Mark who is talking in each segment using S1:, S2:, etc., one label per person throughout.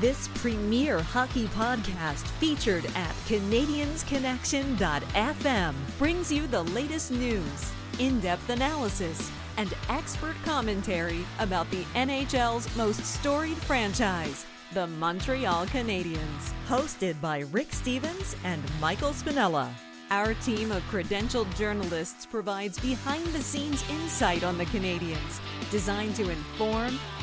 S1: This premier hockey podcast featured at CanadiensConnection.fm brings you the latest news, in depth analysis, and expert commentary about the NHL's most storied franchise, the Montreal Canadiens. Hosted by Rick Stephens and Michael Spinella. Our team of credentialed journalists provides behind the scenes insight on the Canadiens, designed to inform,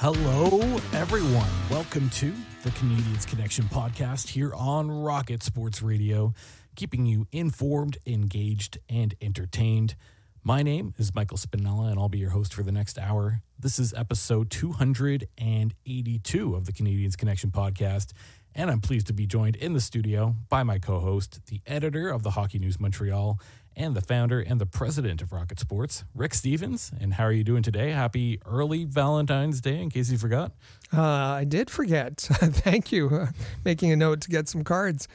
S2: Hello, everyone. Welcome to the Canadiens Connection podcast here on Rocket Sports Radio, keeping you informed, engaged, and entertained. My name is Michael Spinella, and I'll be your host for the next hour. This is episode 282 of the Canadiens Connection podcast, and I'm pleased to be joined in the studio by my co host, the editor of the Hockey News Montreal, and the founder and the president of Rocket Sports, Rick Stephens. And how are you doing today? Happy early Valentine's Day, in case you forgot.
S3: Uh, I did forget. Thank you. Uh, making a note to get some cards.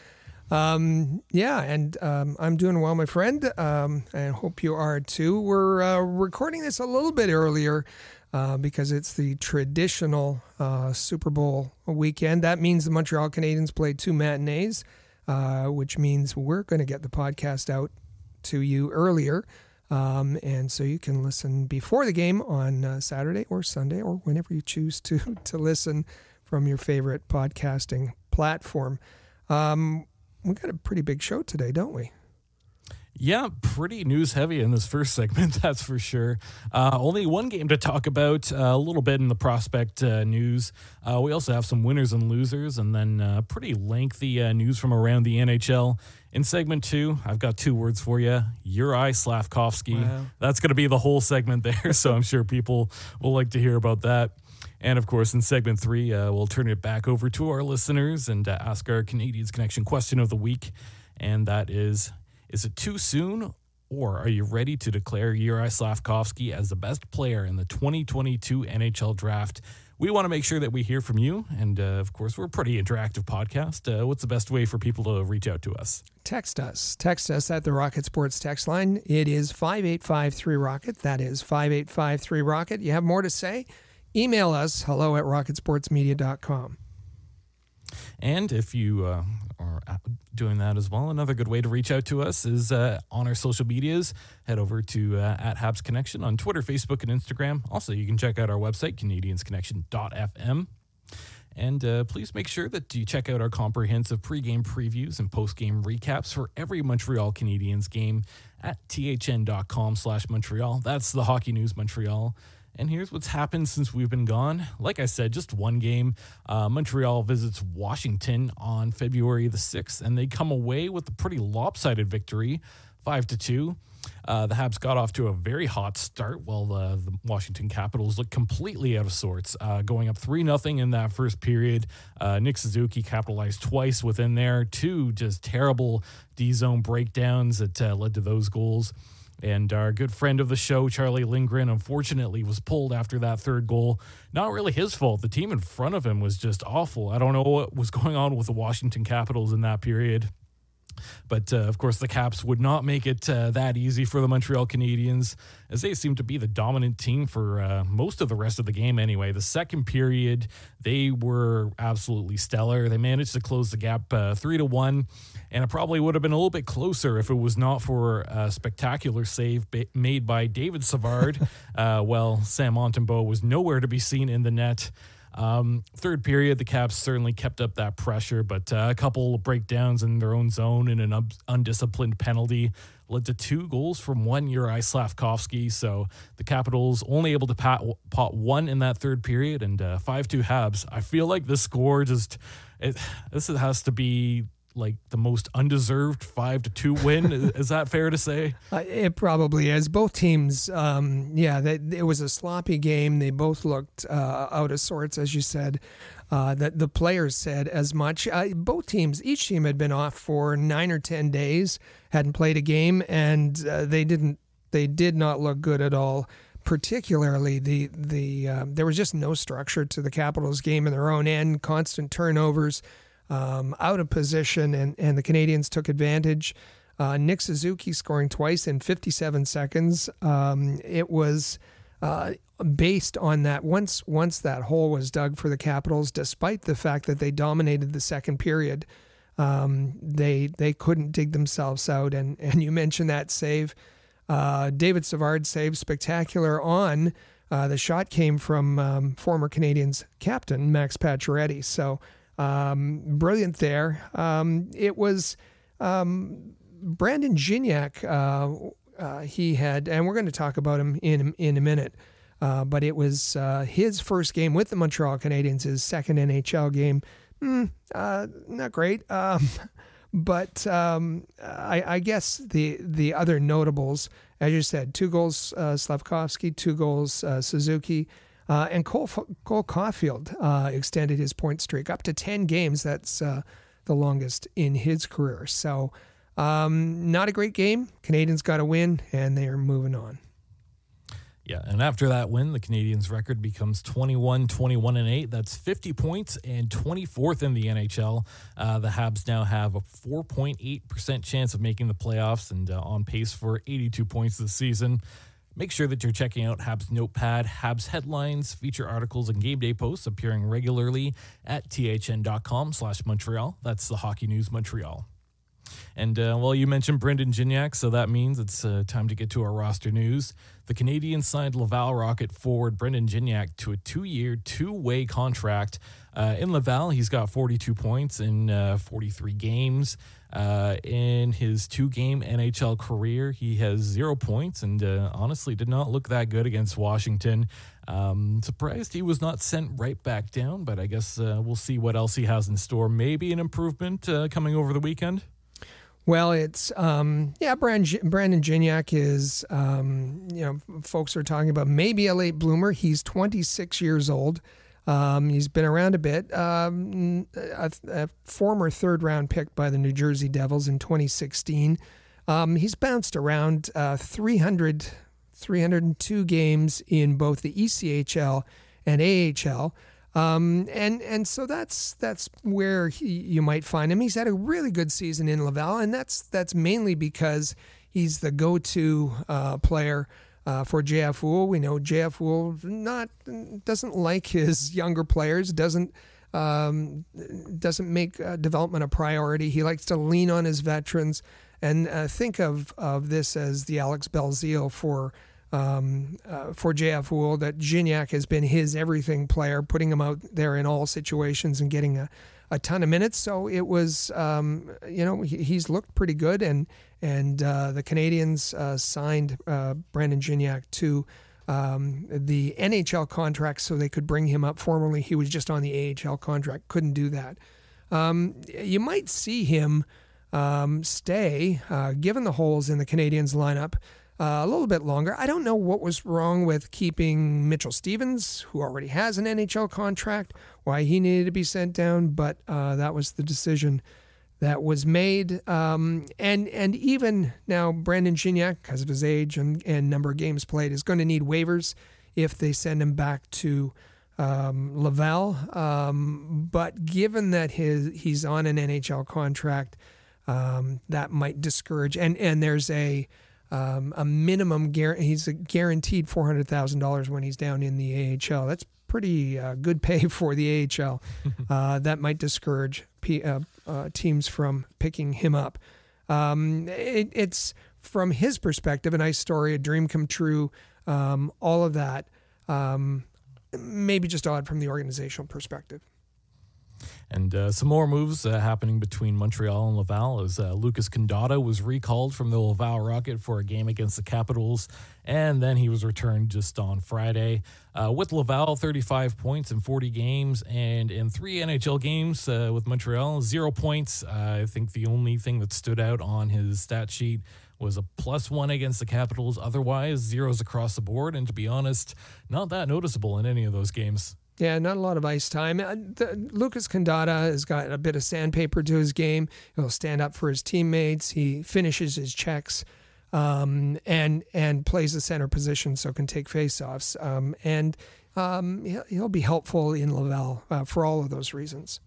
S3: Um, yeah, and um, I'm doing well, my friend. Um, I hope you are too. We're uh, recording this a little bit earlier uh, because it's the traditional uh, Super Bowl weekend. That means the Montreal Canadiens played two matinees, uh, which means we're going to get the podcast out to you earlier. Um, and so you can listen before the game on uh, Saturday or Sunday or whenever you choose to to listen from your favorite podcasting platform. Um, we got a pretty big show today, don't we?
S2: Yeah, pretty news heavy in this first segment, that's for sure. Uh, only one game to talk about, uh, a little bit in the prospect uh, news. Uh, we also have some winners and losers, and then uh, pretty lengthy uh, news from around the NHL. In segment two, I've got two words for you Uri Slafkovsky.
S3: Wow.
S2: That's going to be the whole segment there, so I'm sure people will like to hear about that. And of course, in segment three, uh, we'll turn it back over to our listeners and uh, ask our Canadiens Connection question of the week. And that is Is it too soon, or are you ready to declare Yuri Slafkovsky as the best player in the 2022 NHL draft? We want to make sure that we hear from you. And uh, of course, we're a pretty interactive podcast. Uh, what's the best way for people to reach out to us?
S3: Text us. Text us at the Rocket Sports text line. It is 5853 Rocket. That is 5853 Rocket. You have more to say? Email us hello at rocketsportsmedia.com.
S2: And if you uh, are doing that as well, another good way to reach out to us is uh, on our social medias. Head over to uh, at Habs Connection on Twitter, Facebook, and Instagram. Also, you can check out our website, CanadiensConnection.fm. And uh, please make sure that you check out our comprehensive pregame previews and postgame recaps for every Montreal Canadiens game at thn.com slash Montreal. That's the Hockey News Montreal. And here's what's happened since we've been gone. Like I said, just one game. Uh, Montreal visits Washington on February the 6th, and they come away with a pretty lopsided victory, 5 to 2. Uh, the Habs got off to a very hot start while the, the Washington Capitals looked completely out of sorts, uh, going up 3 0 in that first period. Uh, Nick Suzuki capitalized twice within there, two just terrible D zone breakdowns that uh, led to those goals. And our good friend of the show, Charlie Lindgren, unfortunately was pulled after that third goal. Not really his fault. The team in front of him was just awful. I don't know what was going on with the Washington Capitals in that period. But uh, of course, the Caps would not make it uh, that easy for the Montreal Canadiens, as they seemed to be the dominant team for uh, most of the rest of the game anyway. The second period, they were absolutely stellar. They managed to close the gap uh, three to one, and it probably would have been a little bit closer if it was not for a spectacular save ba- made by David Savard. uh, well, Sam Montembeault was nowhere to be seen in the net. Um, third period, the Caps certainly kept up that pressure, but uh, a couple of breakdowns in their own zone and an undisciplined penalty led to two goals from one Juraj Slafkovsky. So the Capitals only able to pat, pot one in that third period and uh, 5 2 Habs. I feel like this score just, it, this has to be like the most undeserved five to two win. is that fair to say?
S3: Uh, it probably is. Both teams, um, yeah, they, it was a sloppy game. They both looked uh, out of sorts, as you said. Uh, that the players said as much. Uh, both teams, each team had been off for nine or ten days, hadn't played a game, and uh, they didn't. They did not look good at all. Particularly the the um, there was just no structure to the Capitals game in their own end. Constant turnovers um, out of position, and, and the Canadiens took advantage. Uh, Nick Suzuki scoring twice in 57 seconds. Um, it was uh, based on that once once that hole was dug for the Capitals, despite the fact that they dominated the second period, um, they they couldn't dig themselves out. And and you mentioned that save, uh, David Savard save spectacular on. Uh, the shot came from um, former Canadiens captain Max Pacioretty. So um, brilliant there. Um, it was um, Brandon Gignac. Uh, uh, he had, and we're going to talk about him in in a minute. Uh, but it was uh, his first game with the Montreal Canadiens, his second NHL game. Mm, not great. Um, but um, I, I, guess the the other notables, as you said, two goals uh, Slafkovsky, two goals Suzuki, uh, and Cole, Cole Caufield uh, extended his point streak up to 10 games. That's uh, the longest in his career. So, um, not a great game. Canadiens got a win, and they are moving on.
S2: Yeah, and after that win, the Canadiens' record becomes 21 21 and 8. That's 50 points and 24th in the NHL. Uh, the Habs now have a 4.8% chance of making the playoffs and uh, on pace for 82 points this season. Make sure that you're checking out Habs Notepad, Habs headlines, feature articles, and game day posts appearing regularly at thn.com slash Montreal. That's the Hockey News Montreal. And uh, well, you mentioned Brandon Gignac, so that means it's uh, time to get to our roster news. The Canadiens signed Laval Rocket forward Brandon Gignac to a two-year, two-way contract. Uh, in Laval, he's got 42 points in uh, 43 games. Uh, in his two-game NHL career, he has zero points, and uh, honestly, did not look that good against Washington. Um, surprised he was not sent right back down, but I guess uh, we'll see what else he has in store. Maybe an improvement coming over the weekend.
S3: Well, it's um, yeah. Brandon, Brandon Gignac is um, you know folks are talking about maybe a late bloomer. He's 26 years old. Um, he's been around a bit. Um, a, a, former third round pick by the New Jersey Devils in 2016. Um, he's bounced around uh, 300, 302 games in both the ECHL and AHL. Um, and and so that's that's where he, you might find him. He's had a really good season in Laval, and that's that's mainly because he's the go-to uh, player uh, for JF Houle. We know JF Houle not doesn't like his younger players, doesn't um, doesn't make uh, development a priority. He likes to lean on his veterans and uh, think of of this as the Alex Belzile for um, uh, for JF Houle that Gignac has been his everything player, putting him out there in all situations and getting a, a ton of minutes. So it was, um, you know, he, he's looked pretty good, and and uh, the Canadiens uh, signed uh, Brandon Gignac to um, the NHL contract so they could bring him up. Formerly, he was just on the AHL contract, couldn't do that. Um, you might see him um, stay, uh, given the holes in the Canadiens lineup uh, a little bit longer. I don't know what was wrong with keeping Mitchell Stevens, who already has an NHL contract, why he needed to be sent down, but uh, that was the decision that was made. Um, and and even now, Brandon Gignac, because of his age and, and number of games played, is going to need waivers if they send him back to um, Laval. Um, but given that his he's on an NHL contract, um, that might discourage. And and there's a um, a minimum guarantee. He's a guaranteed four hundred thousand dollars when he's down in the AHL. That's pretty uh, good pay for the AHL. uh, that might discourage P, uh, uh, teams from picking him up. Um, it, it's from his perspective a nice story, a dream come true. Um, all of that. Um, maybe just odd from the organizational perspective.
S2: And uh, some more moves uh, happening between Montreal and Laval as uh, Lucas Condotta was recalled from the Laval Rocket for a game against the Capitals, and then he was returned just on Friday. Uh, with Laval, 35 points in 40 games, and in three NHL games uh, with Montreal, zero points. I think the only thing that stood out on his stat sheet was a plus one against the Capitals. Otherwise, zeros across the board, and to be honest, not that noticeable in any of those games.
S3: Yeah, not a lot of ice time. Uh, the, Lucas Condotta has got a bit of sandpaper to his game. He'll stand up for his teammates. He finishes his checks, um, and and plays the center position, so can take faceoffs. Um, and um, he'll, he'll, be helpful in Laval uh, for all of those reasons.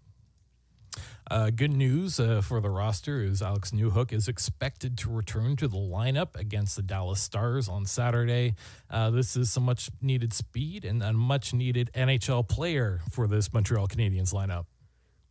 S2: Uh, good news uh, for the roster is Alex Newhook is expected to return to the lineup against the Dallas Stars on Saturday. Uh, this is some much needed speed and a much needed NHL player for this Montreal Canadiens lineup.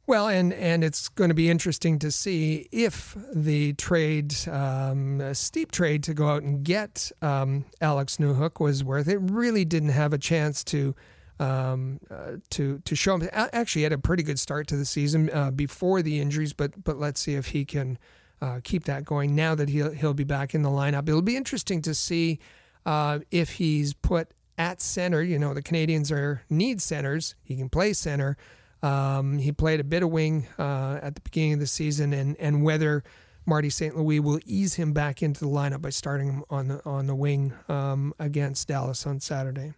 S3: Well, and and it's going to be interesting to see if the trade, um, steep trade to go out and get um, Alex Newhook was worth it. Really didn't have a chance to um, uh, to to show him. Actually, had a pretty good start to the season uh, before the injuries, but but let's see if he can uh, keep that going now that he'll he'll be back in the lineup. It'll be interesting to see uh, if he's put at center. You know, the Canadiens are need centers. He can play center. Um, he played a bit of wing uh, at the beginning of the season, and and whether Marty St. Louis will ease him back into the lineup by starting him on the on the wing um, against Dallas on Saturday.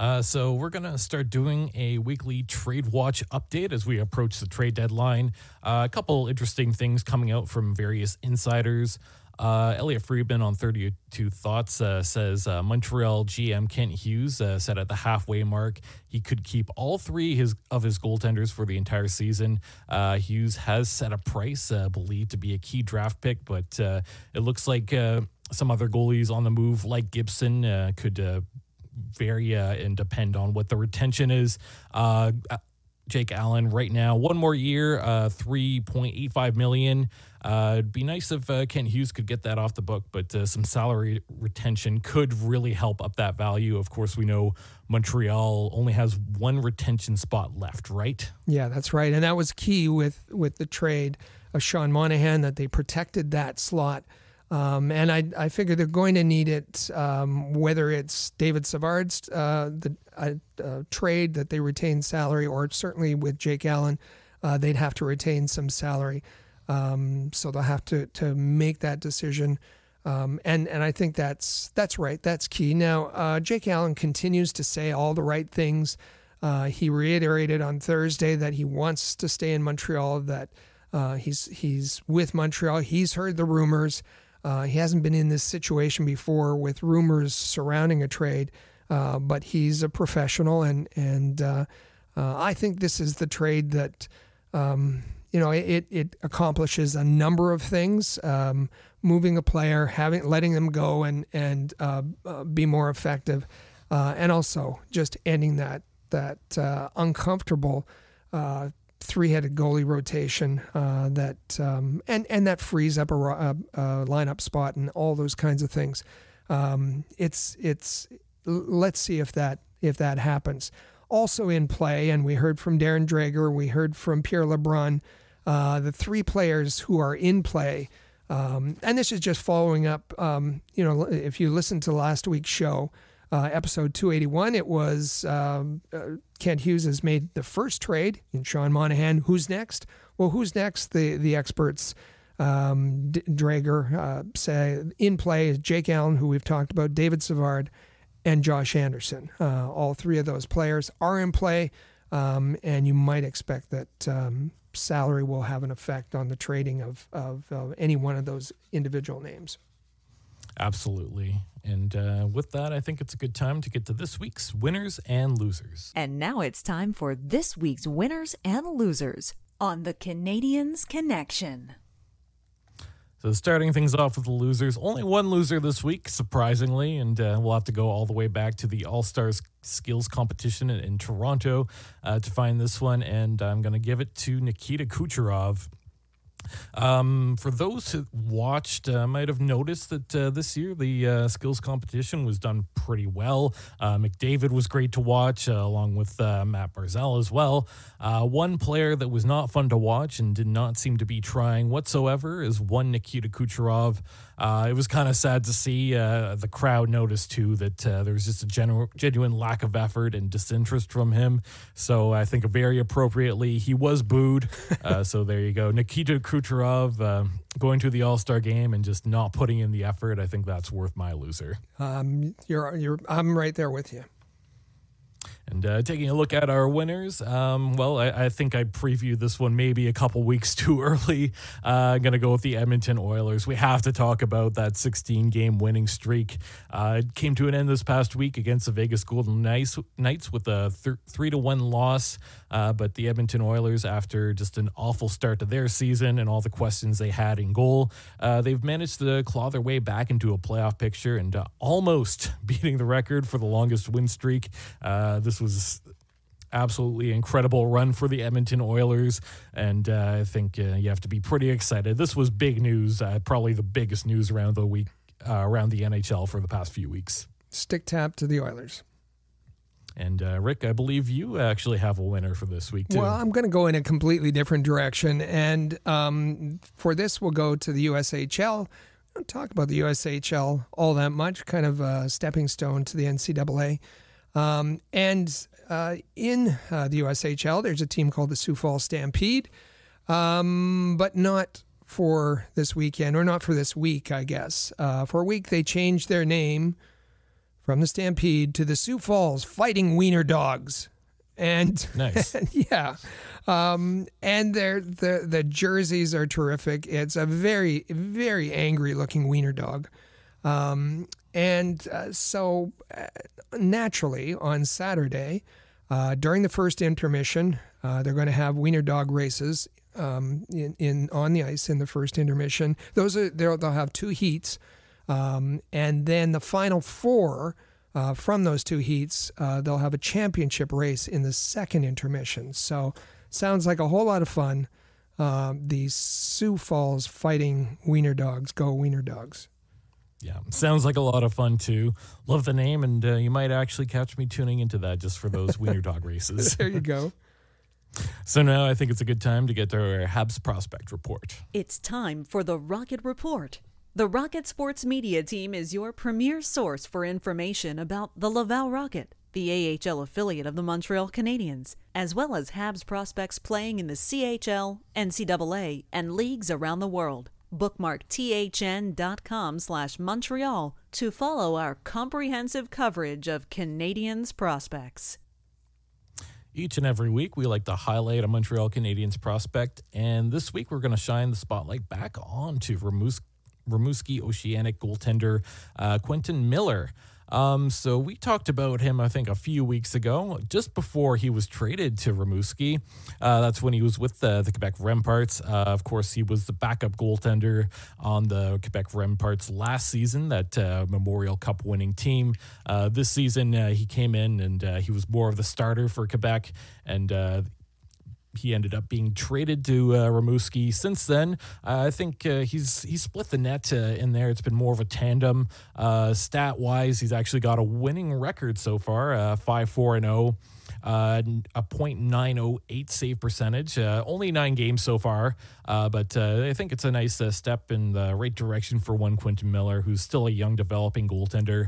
S2: Uh, so we're going to start doing a weekly trade watch update as we approach the trade deadline. Uh, a couple interesting things coming out from various insiders. Uh, Elliotte Friedman on 32 Thoughts uh, says uh, Montreal GM Kent Hughes uh, said at the halfway mark he could keep all three his, of his goaltenders for the entire season. Uh, Hughes has set a price uh, believed to be a key draft pick, but it looks like some other goalies on the move, like Gibson, could vary uh, and depend on what the retention is. Uh, Jake Allen right now, one more year, uh, three point eight five million. Uh, it'd be nice if uh, Kent Hughes could get that off the book, but uh, some salary retention could really help up that value. Of course, we know Montreal only has one retention spot left, right?
S3: Yeah, that's right, and that was key with with the trade of Sean Monahan that they protected that slot um, and I, I figure they're going to need it, um, whether it's David Savard's uh, the uh, uh, trade that they retain salary, or certainly with Jake Allen, uh, they'd have to retain some salary. Um, so they'll have to to make that decision. Um, and and I think that's that's right. That's key. Now uh, Jake Allen continues to say all the right things. Uh, he reiterated on Thursday that he wants to stay in Montreal. That he's he's with Montreal. He's heard the rumors. Uh, he hasn't been in this situation before with rumors surrounding a trade, uh, but he's a professional, and and uh, uh I think this is the trade that um, you know it it accomplishes a number of things. Um, moving a player, having letting them go, and and uh, uh, be more effective, and also just ending that that uncomfortable three-headed goalie rotation uh, that um, and and that frees up a, a, a, lineup spot and all those kinds of things. Um, it's it's let's see if that if that happens. Also in play, and we heard from Darren Dreger, we heard from Pierre LeBrun, uh, the three players who are in play. Um, and this is just following up. Um, you know, if you listen to last week's show, uh, episode 281, it was um, uh, Kent Hughes has made the first trade in Sean Monahan. Who's next? Well, who's next? The the experts, um, D- Dreger, uh, say in play is Jake Allen, who we've talked about, David Savard, and Josh Anderson. Uh, all three of those players are in play, um, and you might expect that um, salary will have an effect on the trading of, of any one of those individual names.
S2: Absolutely. And uh, with that, I think it's a good time to get to this week's winners and losers.
S1: And now it's time for this week's winners and losers on the Canadiens Connection.
S2: So, starting things off with the losers, only one loser this week, surprisingly, and uh, we'll have to go all the way back to the All Stars Skills Competition in, in Toronto uh, to find this one. And I'm going to give it to Nikita Kucherov. Um, for those who watched, uh, might have noticed that uh, this year the uh, skills competition was done pretty well. Uh, McDavid was great to watch, uh, along with uh, Matt Barzal as well. one player that was not fun to watch and did not seem to be trying whatsoever is one Nikita Kucherov. it was kind of sad to see the crowd notice too that there was just a genu- genuine lack of effort and disinterest from him. So I think very appropriately he was booed. so there you go, Nikita Kucherov uh, going to the All Star game and just not putting in the effort, I think that's worth my loser.
S3: Um, you're, you're, I'm right there with you.
S2: And uh, taking a look at our winners, um, well, I, I, think I previewed this one maybe a couple weeks too early. Uh, I'm going to go with the Edmonton Oilers. We have to talk about that 16 game winning streak. Uh, it came to an end this past week against the Vegas Golden Knights, Knights with a th- 3 to 1 loss. Uh, but the Edmonton Oilers, after just an awful start to their season and all the questions they had in goal, uh, they've managed to claw their way back into a playoff picture and uh, almost beating the record for the longest win streak. this was absolutely incredible run for the Edmonton Oilers, and uh, I think uh, you have to be pretty excited. This was big news, uh, probably the biggest news around the week, uh, around the NHL for the past few weeks.
S3: Stick tap to the Oilers.
S2: And uh, Rick, I believe you actually have a winner for this week too.
S3: Well, I'm going to go in a completely different direction, and um, for this, we'll go to the USHL. don't talk about the USHL all that much, kind of a stepping stone to the NCAA. Um, and uh, in uh, the USHL, there's a team called the Sioux Falls Stampede, um, but not for this weekend or not for this week, I guess. Uh, for a week, they changed their name from the Stampede to the Sioux Falls Fighting Wiener Dogs. And
S2: nice,
S3: yeah, um, and their the the jerseys are terrific. It's a very very angry looking wiener dog, um, and uh, so uh, naturally on Saturday, uh, during the first intermission, uh, they're going to have wiener dog races um, in, in on the ice in the first intermission. Those are they'll, they'll have two heats, um, and then the final four. Uh, from those two heats, uh, they'll have a championship race in the second intermission. So, sounds like a whole lot of fun. Uh, the Sioux Falls Fighting Wiener Dogs. Go Wiener Dogs.
S2: Yeah, sounds like a lot of fun too. Love the name, and uh, you might actually catch me tuning into that just for those wiener dog races.
S3: there you go.
S2: So now I think it's a good time to get to our Habs prospect report.
S1: It's time for the Rocket Report. The Rocket Sports Media Team is your premier source for information about the Laval Rocket, the AHL affiliate of the Montreal Canadiens, as well as Habs prospects playing in the CHL, NCAA, and leagues around the world. Bookmark thn.com slash Montreal to follow our comprehensive coverage of Canadiens prospects.
S2: Each and every week, we like to highlight a Montreal Canadiens prospect, and this week we're going to shine the spotlight back on to Rimouski Oceanic goaltender uh, Quentin Miller. Um, so we talked about him, I think, a few weeks ago, just before he was traded to Rimouski. Uh, that's when he was with the, the Quebec Remparts. Uh, of course, he was the backup goaltender on the Quebec Remparts last season, that uh, Memorial Cup winning team. Uh, this season, uh, he came in and uh, he was more of the starter for Quebec, and he ended up being traded to uh, Rimouski. Since then, uh, I think uh, he's he's split the net uh, in there. It's been more of a tandem. Uh, stat wise, he's actually got a winning record so far, uh, five four and zero. Uh, a .908 save percentage. only nine games so far, but I think it's a nice step in the right direction for one Quentin Miller, who's still a young, developing goaltender.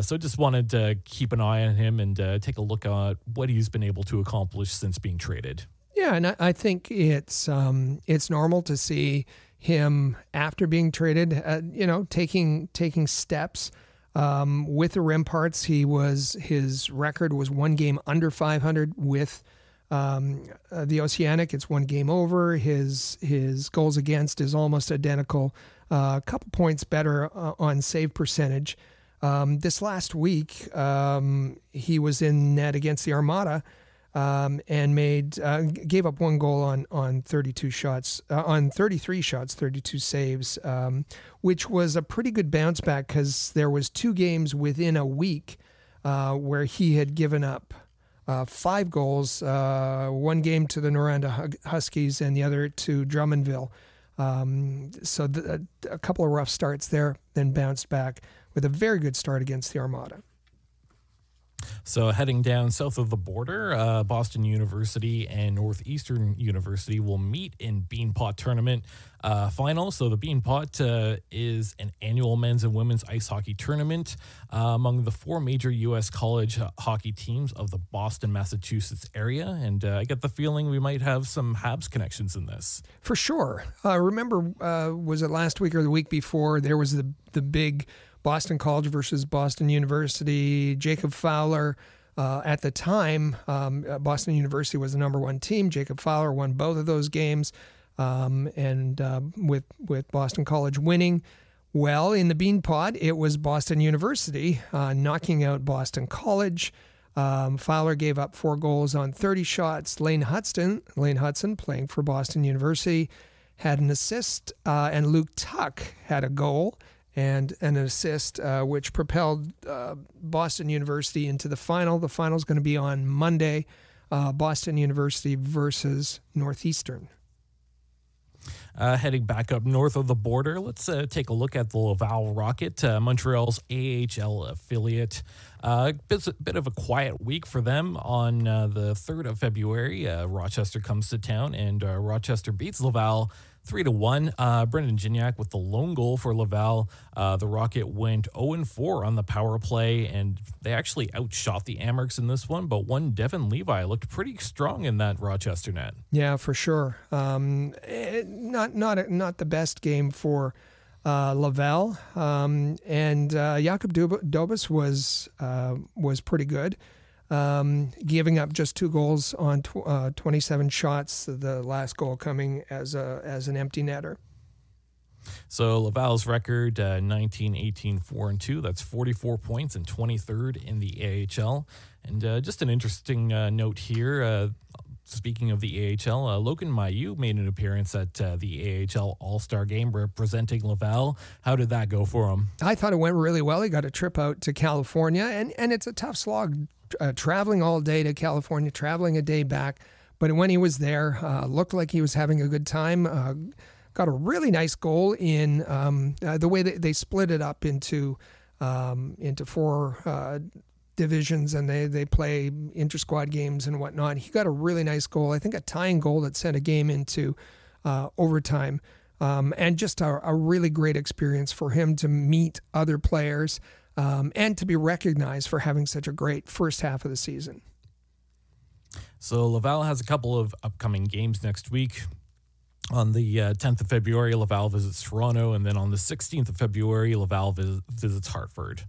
S2: so just wanted to keep an eye on him and take a look at what he's been able to accomplish since being traded.
S3: Yeah, and I, I think it's um, it's normal to see him after being traded, uh, you know, taking taking steps. Um, with the Remparts, he was his record was one game under 500 with um, uh, the Oceanic. It's one game over. His his goals against is almost identical. Uh, a couple points better uh, on save percentage. Um, this last week, um, he was in net against the Armada um, and made uh, gave up one goal on on 32 shots uh, on 33 shots 32 saves um, which was a pretty good bounce back because there was two games within a week uh, where he had given up uh, five goals uh, one game to the Noranda Huskies and the other to Drummondville Um, so the, a couple of rough starts there, then bounced back with a very good start against the Armada.
S2: So, heading down south of the border, uh, Boston University and Northeastern University will meet in Beanpot Tournament uh, final. So, the Beanpot uh, is an annual men's and women's ice hockey tournament uh, among the four major U.S. college hockey teams of the Boston, Massachusetts area. And uh, I get the feeling we might have some Habs connections in this.
S3: For sure. Uh, remember, was it last week or the week before? There was the the big Boston College versus Boston University. Jacob Fowler, uh, at the time, um, Boston University was the number one team. Jacob Fowler won both of those games, um, and uh, with with Boston College winning. Well, in the Beanpot, it was Boston University uh, knocking out Boston College. Um, Fowler gave up four goals on 30 shots. Lane Hutson, Lane Hutson, playing for Boston University, had an assist, uh, and Luke Tuch had a goal and an assist, uh, which propelled uh, Boston University into the final. The final is going to be on Monday, uh, Boston University versus Northeastern.
S2: Uh, heading back up north of the border, let's uh, take a look at the Laval Rocket, uh, Montreal's AHL affiliate. A bit, bit, of a quiet week for them on the 3rd of February. Rochester comes to town and Rochester beats Laval three to one. Uh, Brandon Gignac with the lone goal for Laval. Uh, the Rocket went 0 and 4 on the power play, and they actually outshot the Amerks in this one. But one Devon Levi looked pretty strong in that Rochester net.
S3: Yeah, for sure. Um, it, eh, not not not the best game for. Uh, Laval um, and uh, Jakob Dobeš was uh, was pretty good um, giving up just two goals on tw- uh, 27 shots. The last goal coming as a as an empty netter.
S2: So Laval's record uh, 19, 18, 4 and 2. That's 44 points and 23rd in the AHL. And uh, just an interesting uh, note here. Speaking of the AHL, uh, Logan Mailloux made an appearance at uh, the AHL All Star game representing Laval. How did that go for him?
S3: I thought it went really well. He got a trip out to California, and, and it's a tough slog uh, traveling all day to California, traveling a day back. But when he was there, uh, looked like he was having a good time. Uh, got a really nice goal in um, uh, the way that they split it up into um, into four uh, divisions, and they they play inter squad games and whatnot. He got a really nice goal. I think a tying goal that sent a game into uh, overtime. Um, and just a, a, really great experience for him to meet other players um, and to be recognized for having such a great first half of the season.
S2: So Laval has a couple of upcoming games next week. On the uh, 10th of February, Laval visits Toronto, and then on the 16th of February, Laval vis- visits Hartford.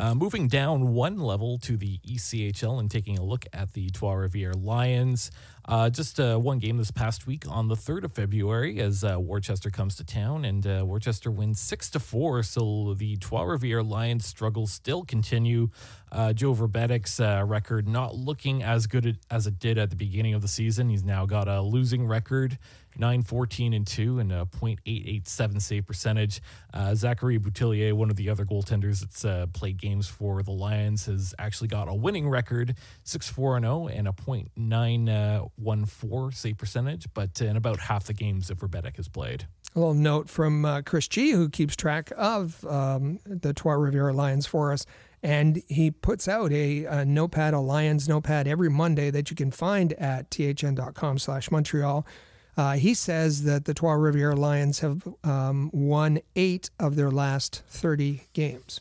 S2: Uh, moving down one level to the ECHL and taking a look at the Trois Rivières Lions. Uh, just uh, one game this past week on the 3rd of February as uh, Worcester comes to town and uh, Worcester wins 6 to 4. So the Trois Rivières Lions struggles still continue. Uh, Joe Vrbetic's record not looking as good as it did at the beginning of the season. He's now got a losing record 9 14 and 2 and a .887 save percentage. Uh, Zachary Bouthillier, one of the other goaltenders that's uh, played games for the Lions, has actually got a winning record 6 4 and 0 and a .914 save percentage, but in about half the games that Vrbetic has played.
S3: A little note from uh, Chris G, who keeps track of um, the Trois Rivières Lions for us and he puts out a, a, notepad, a Lions notepad every Monday that you can find at thn.com slash Montreal. Uh, he says that the Trois Rivières Lions have um, won eight of their last 30 games.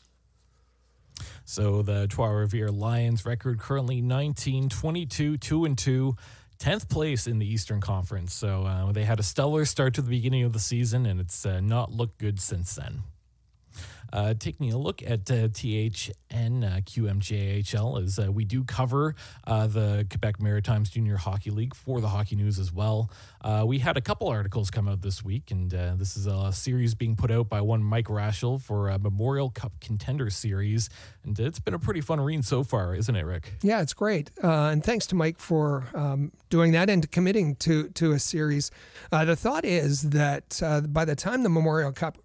S2: So the Trois Rivières Lions record currently 19, 22, 2 and 2. 10th place in the Eastern Conference. So uh, they had a stellar start to the beginning of the season, and it's uh, not looked good since then. Uh, taking a look at uh, THN uh, QMJHL as uh, we do cover uh, the Quebec Maritimes Junior Hockey League for the Hockey News as well. Uh, we had a couple articles come out this week, and this is a series being put out by one Mike Rashel for a Memorial Cup Contender Series, and it's been a pretty fun read so far, isn't it, Rick?
S3: Yeah, it's great, and thanks to Mike for um, doing that and committing to to a series. the thought is that by the time the Memorial Cup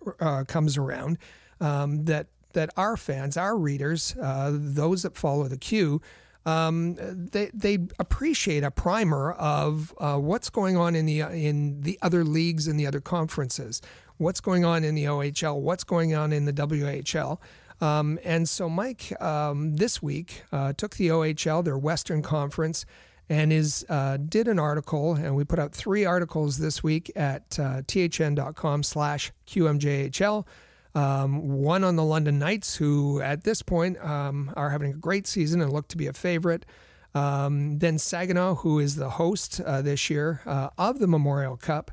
S3: comes around um, that that our fans, our readers, uh, those that follow the queue, um, they they appreciate a primer of uh, what's going on in the in the other leagues and the other conferences, what's going on in the OHL, what's going on in the WHL. Um, and so Mike um, this week uh, took the OHL, their Western Conference, and is uh, did an article, and we put out three articles this week at uh, thn.com/slash qmjhl. Um, one on the London Knights, who at this point um, are having a great season and look to be a favorite. Um, then Saginaw, who is the host uh, this year uh, of the Memorial Cup.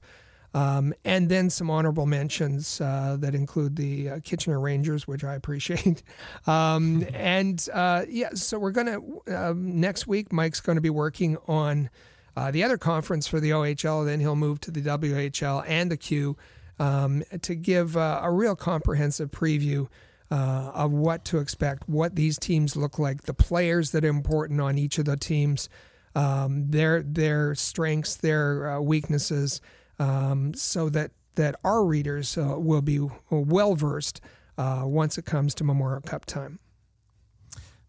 S3: Um, and then some honorable mentions uh, that include the uh, Kitchener Rangers, which I appreciate. Um, and uh, yeah, so we're going to, um, next week, Mike's going to be working on uh, the other conference for the OHL. Then he'll move to the WHL and the Q um, to give uh, a real comprehensive preview. Uh, of what to expect, what these teams look like, the players that are important on each of the teams, um, their their strengths, their weaknesses, um, so that that our readers uh, will be well versed uh, once it comes to Memorial Cup time.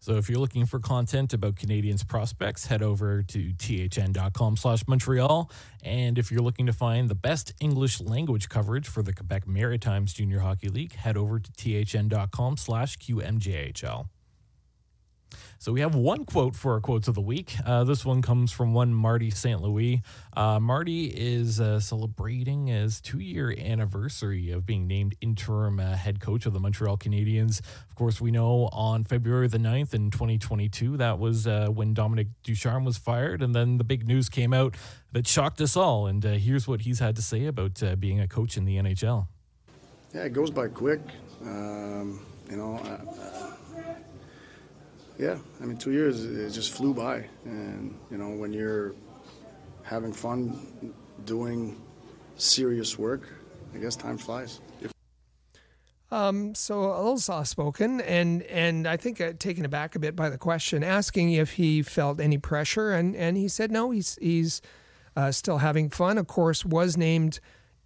S2: So if you're looking for content about Canadiens prospects, head over to thn.com slash Montreal. And if you're looking to find the best English language coverage for the Quebec Maritimes Junior Hockey League, head over to thn.com slash QMJHL. So we have one quote for our quotes of the week. Uh, this one comes from one Marty St. Louis. Uh, Marty is uh, celebrating his two year anniversary of being named interim uh, head coach of the Montreal Canadiens. Of course, we know on February the 9th in 2022, that was uh, when Dominic Ducharme was fired. And then the big news came out that shocked us all. And uh, here's what he's had to say about being a coach in the NHL.
S4: Yeah, it goes by quick. Um, you know, yeah, I mean, two years it just flew by, and you know when you're having fun doing serious work, I guess time flies.
S3: Um, so a little soft spoken, and and I think uh, taken aback a bit by the question, asking if he felt any pressure, and and he said no, he's he's uh, still having fun. Of course, was named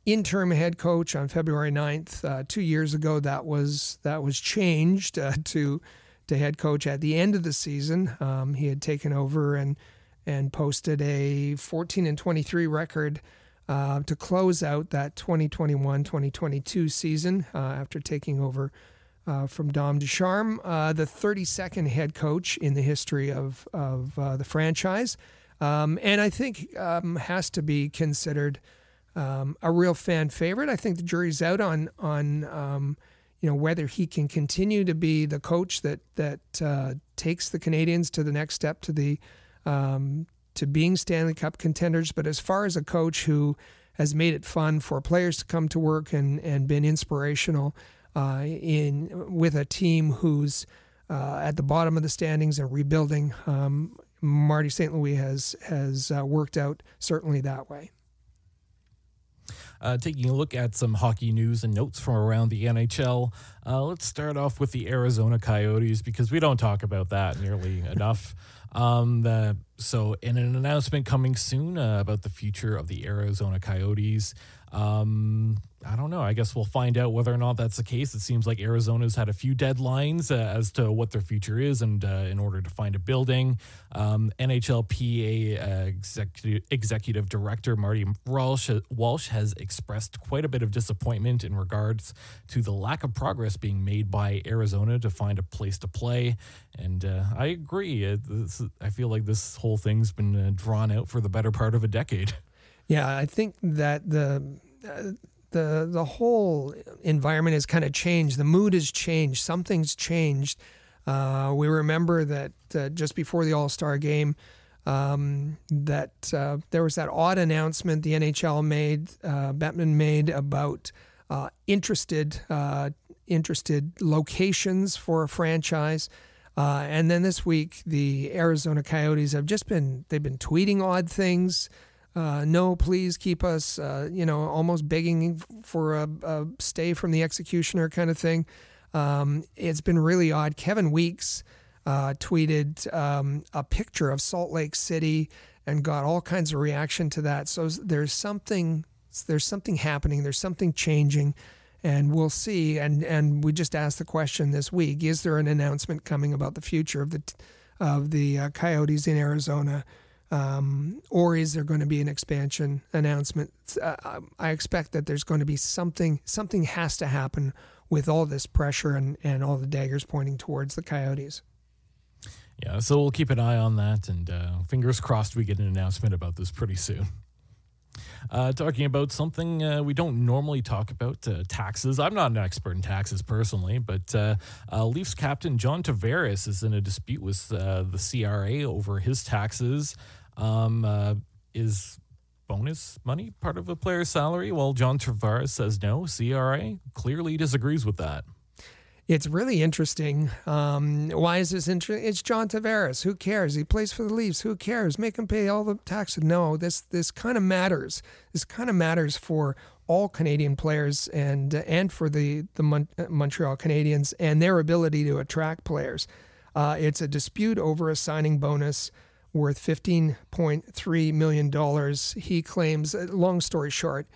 S3: interim head coach on February 9th. Uh, two years ago, that was that was changed uh, to to head coach at the end of the season. Um, he had taken over and and posted a 14 and 23 record uh, to close out that 2021-2022 season uh, after taking over uh, from Dom Ducharme, uh, the 32nd head coach in the history of of uh, the franchise, um, and I think um, has to be considered um, a real fan favorite. I think the jury's out on on um, you know whether he can continue to be the coach that that uh, takes the Canadiens to the next step to the um, to being Stanley Cup contenders. But as far as a coach who has made it fun for players to come to work and and been inspirational uh, in with a team who's uh, at the bottom of the standings and rebuilding, um, Marty St. Louis has has uh, worked out certainly that way
S2: uh, taking a look at some hockey news and notes from around the NHL. Uh, let's start off with the Arizona Coyotes because we don't talk about that nearly enough. Um, the, so, in an announcement coming soon uh, about the future of the Arizona Coyotes, um, I don't know. I guess we'll find out whether or not that's the case. It seems like Arizona's had a few deadlines uh, as to what their future is, and uh, in order to find a building, um, NHLPA uh, executive, executive director Marty Walsh, Walsh has expressed quite a bit of disappointment in regards to the lack of progress being made by Arizona to find a place to play. And uh, I agree. This, I feel like this whole thing's been uh, drawn out for the better part of a decade.
S3: Yeah, I think that the uh, the the whole environment has kind of changed. The mood has changed. Something's changed. Uh, we remember that uh, just before the All Star game, um, that uh, there was that odd announcement the NHL made, uh, Bettman made about uh, interested interested locations for a franchise. and then this week, the Arizona Coyotes have just been they've been tweeting odd things uh, no, please keep us, uh, you know, almost begging for a, a, stay from the executioner kind of thing. Um, it's been really odd. Kevin Weekes uh, tweeted um, a picture of Salt Lake City and got all kinds of reaction to that. So there's something, there's something happening. There's something changing, and we'll see. And and we just asked the question this week: Is there an announcement coming about the future of the of the uh, Coyotes in Arizona? Um, or is there going to be an expansion announcement? Uh, um, I expect that there's going to be something. Something has to happen with all this pressure and, and all the daggers pointing towards the Coyotes.
S2: Yeah, so we'll keep an eye on that, and uh, fingers crossed we get an announcement about this pretty soon. Uh, talking about something uh, we don't normally talk about uh, taxes. I'm not an expert in taxes personally, but uh, uh, Leafs captain John Tavares is in a dispute with uh, the CRA over his taxes. Um, is bonus money part of a player's salary? Well, John Tavares says no. CRA clearly disagrees with that.
S3: It's really interesting. Um, why is this interesting? It's John Tavares. Who cares? He plays for the Leafs. Who cares? Make him pay all the taxes. No, this this kind of matters. This kind of matters for all Canadian players and and for the the Mon- Montreal Canadiens and their ability to attract players. Uh, it's a dispute over a signing bonus worth $15.3 million. He claims, uh, long story short,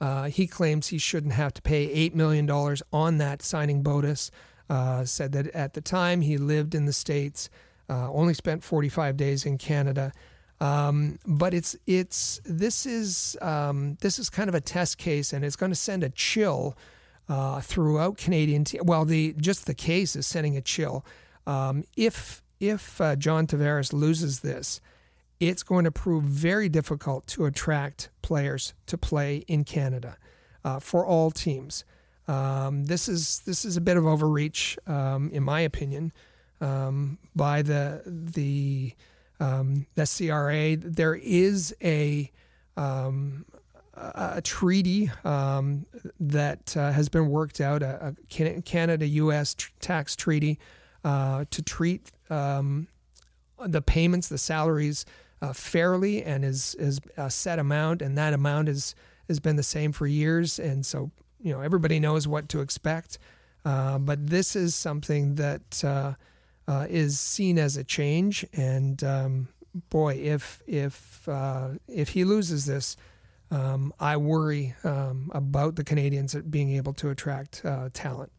S3: uh, he claims he shouldn't have to pay $8 million on that signing bonus. Uh, said that at the time he lived in the States, uh, only spent 45 days in Canada. Um, but it's it's this is um, this is kind of a test case, and it's going to send a chill uh, throughout Canadian. Well, the just the case is sending a chill. Um, if if uh, John Tavares loses this, it's going to prove very difficult to attract players to play in Canada uh, for all teams. Um, this is this is a bit of overreach, um, in my opinion, um, by the the um, the CRA. There is a um, a treaty um, that uh, has been worked out, a, a Canada-U.S. Tax treaty uh, to treat the payments, the salaries uh, fairly and is is a set amount, and that amount is has been the same for years, and so you know everybody knows what to expect. Uh, but this is something that uh, uh is seen as a change, and um, boy, if if uh, if he loses this, um, I worry um, about the Canadiens being able to attract uh, talent.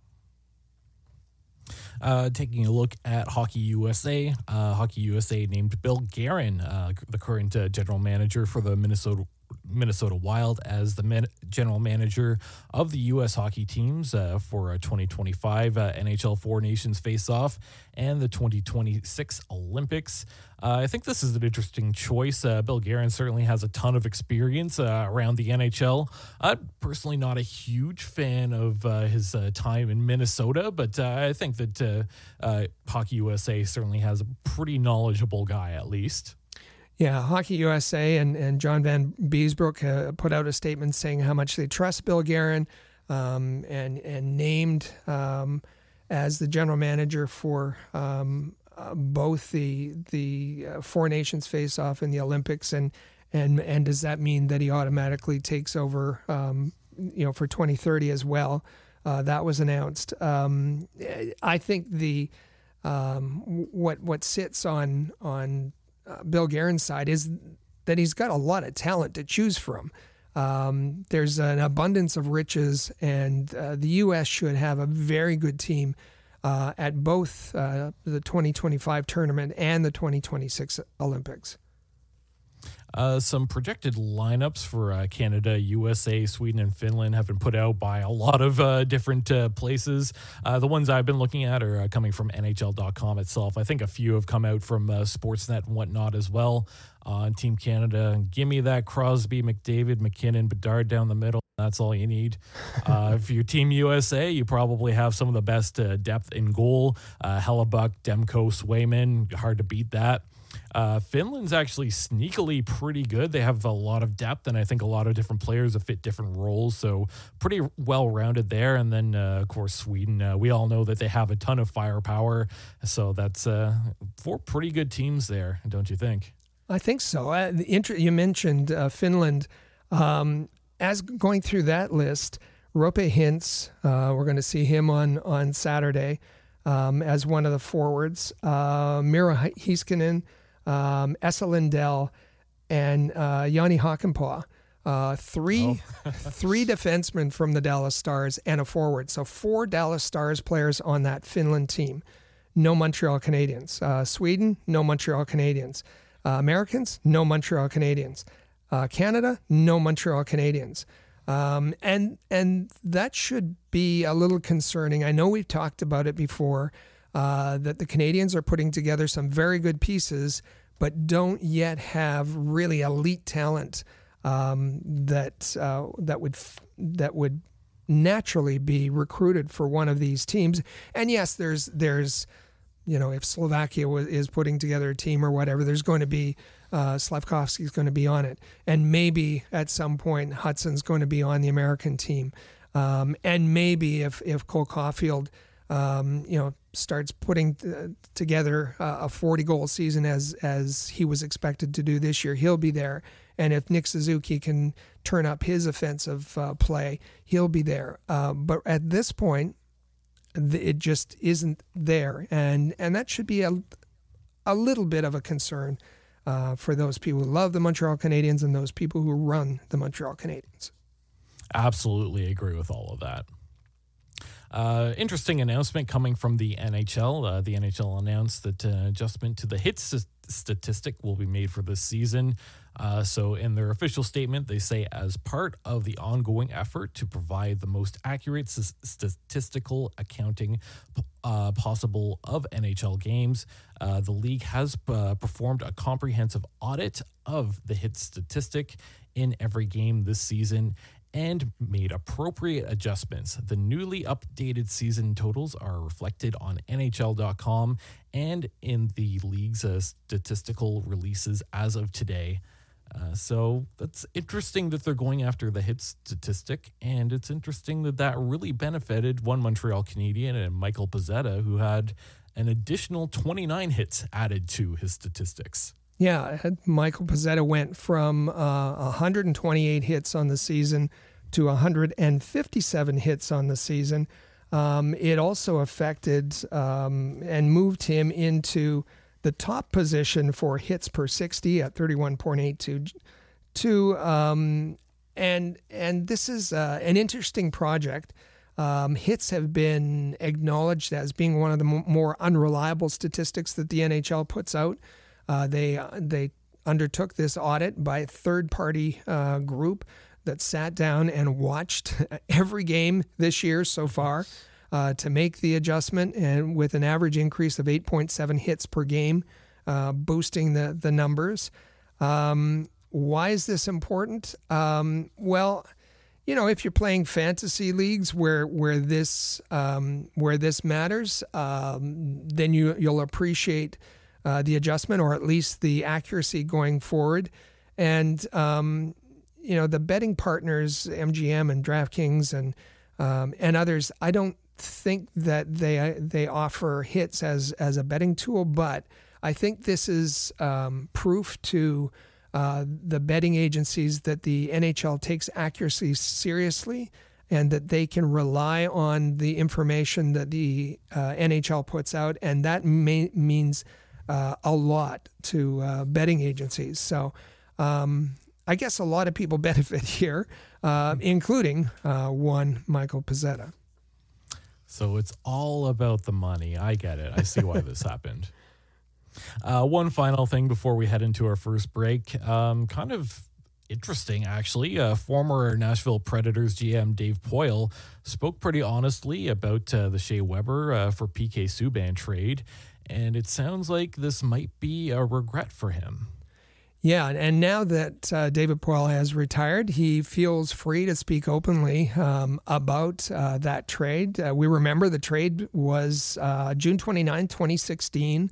S2: Uh, taking a look at Hockey USA, uh, Hockey USA named Bill Guerin, uh, the current uh, general manager for the Minnesota Minnesota Wild as the man- general manager of the U.S. hockey teams uh, for a 2025 uh, NHL Four Nations Face-Off and the 2026 Olympics. Uh, I think this is an interesting choice. Uh, Bill Guerin certainly has a ton of experience uh, around the NHL. I'm personally not a huge fan of uh, his time in Minnesota, but I think that Hockey USA certainly has a pretty knowledgeable guy at least.
S3: Yeah, Hockey USA and, and John Vanbiesbrouck uh, put out a statement saying how much they trust Bill Guerin um, and, and named um, as the general manager for um, uh, both the the uh, Four Nations face off and the Olympics. And, and, and does that mean that he automatically takes over um, you know, for 2030 as well? Uh, that was announced. Um, I think the um, what what sits on on uh, Bill Guerin's side is that he's got a lot of talent to choose from. Um, there's an abundance of riches, and uh, the U.S. should have a very good team uh, at both uh, the 2025 tournament and the 2026 Olympics.
S2: Uh, some projected lineups for uh, Canada, USA, Sweden, and Finland have been put out by a lot of uh, different uh, places. Uh, the ones I've been looking at are uh, coming from NHL.com itself. I think a few have come out from Sportsnet and whatnot as well. On Team Canada, give me that Crosby, McDavid, MacKinnon, Bedard down the middle. That's all you need. if you're Team USA, you probably have some of the best depth in goal. Hellebuyck, Demko, Swayman. Hard to beat that. Uh, Finland's actually sneakily pretty good. They have a lot of depth, and I think a lot of different players that fit different roles. So pretty well rounded there. And then, uh, of course, Sweden. Uh, we all know that they have a ton of firepower. So that's uh, four pretty good teams there, don't you think?
S3: I think so. Uh, you mentioned uh, Finland. Um, as going through that list, Roope Hintz, we're going to see him on on Saturday um, as one of the forwards. Miro Heiskanen um, Esa Lindell, and uh, Jani Hakanpää. Uh, three, oh. three defensemen from the Dallas Stars and a forward. So four Dallas Stars players on that Finland team. no Montreal Canadiens. Uh, Sweden, no Montreal Canadiens. Uh, Americans, no Montreal Canadiens. Uh, Canada, no Montreal Canadiens. Um, and and that should be a little concerning. I know we've talked about it before uh, that the Canadiens are putting together some very good pieces, but don't yet have really elite talent um, that uh, that would that would naturally be recruited for one of these teams. And yes, there's there's you know if Slovakia is putting together a team or whatever, there's going to be uh, Slafkovsky's going to be on it, and maybe at some point Hutson's going to be on the American team, um, and maybe if if Cole Caufield, um, you know, starts putting t- together uh, a 40 goal season as as he was expected to do this year, he'll be there. And if Nick Suzuki can turn up his offensive uh, play, he'll be there. Uh, but at this point, it just isn't there, and and that should be a a little bit of a concern uh, for those people who love the Montreal Canadiens and those people who run the Montreal Canadiens.
S2: Absolutely agree with all of that. Uh, interesting announcement coming from the NHL. Uh, the NHL announced that uh, adjustment to the hits statistic will be made for this season. Uh, so, in their official statement, they say, as part of the ongoing effort to provide the most accurate s- statistical accounting possible of NHL games, the league has performed a comprehensive audit of the hit statistic in every game this season and made appropriate adjustments. The newly updated season totals are reflected on NHL.com and in the league's uh, statistical releases as of today. Uh, so that's interesting that they're going after the hit statistic, and it's interesting that that really benefited one Montreal Canadian and Michael Pezzetta, who had an additional 29 hits added to his statistics.
S3: Yeah, Michael Pezzetta went from uh, 128 hits on the season to 157 hits on the season. Um, it also affected um, and moved him into the top position for hits per 60 at 31.82. To, um, and and this is uh, an interesting project. Um, hits have been acknowledged as being one of the m- more unreliable statistics that the NHL puts out. Uh, they they undertook this audit by a third party uh, group that sat down and watched every game this year so far uh, to make the adjustment, and with an average increase of 8.7 hits per game, uh, boosting the the numbers. Um, why is this important? Um, well, you know, if you're playing fantasy leagues where where this um, where this matters, um, then you you'll appreciate uh, the adjustment or at least the accuracy going forward. And um, you know, the betting partners, MGM and DraftKings and um, and others, I don't think that they they offer hits as as a betting tool, but I think this is um, proof to uh, the betting agencies that the NHL takes accuracy seriously and that they can rely on the information that the uh, NHL puts out, and that may, means uh, a lot to uh, betting agencies. So. Um, I guess a lot of people benefit here, uh, including uh, one Michael Pezzetta.
S2: So it's all about the money. I get it. I see why this happened. Uh, one final thing before we head into our first break. Um, kind of interesting, actually. Uh, former Nashville Predators GM Dave Poile spoke pretty honestly about uh, the Shea Weber uh, for PK Subban trade, and it sounds like this might be a regret for him.
S3: Yeah, and now that uh, David Poile has retired, he feels free to speak openly um, about uh, that trade. Uh, we remember the trade was uh, June 29, 2016.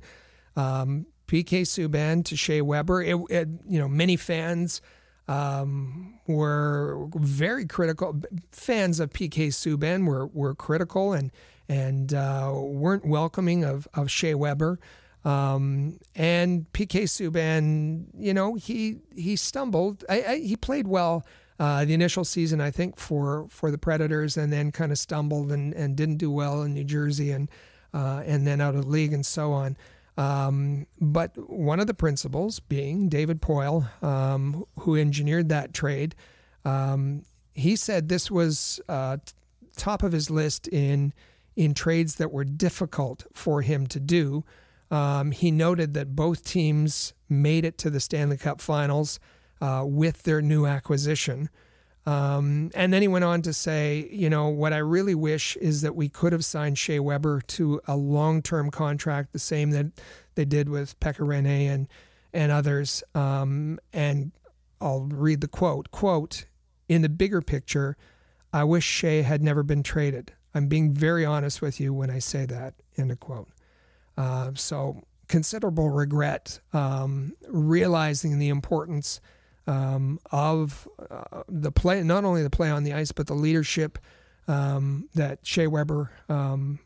S3: Um, PK Subban to Shea Weber. It, it, you know, many fans um, were very critical. Fans of PK Subban were were critical and and uh, weren't welcoming of of Shea Weber. Um, and PK Subban, you know, he he stumbled. I, I, he played well uh, the initial season, I think, for for the Predators, and then kind of stumbled and, and didn't do well in New Jersey, and uh, and then out of the league and so on. Um, but one of the principals, being David Poile, um, who engineered that trade, um, he said this was uh, top of his list in in trades that were difficult for him to do. Um, he noted that both teams made it to the Stanley Cup finals uh, with their new acquisition. Um, and then he went on to say, you know, what I really wish is that we could have signed Shea Weber to a long term contract, the same that they did with Pekka Rinne and, and others. Um, and I'll read the quote quote, in the bigger picture, I wish Shea had never been traded. I'm being very honest with you when I say that, end of quote. Uh, so considerable regret, um, realizing the importance um, of uh, the play, not only the play on the ice, but the leadership um, that Shea Weber um,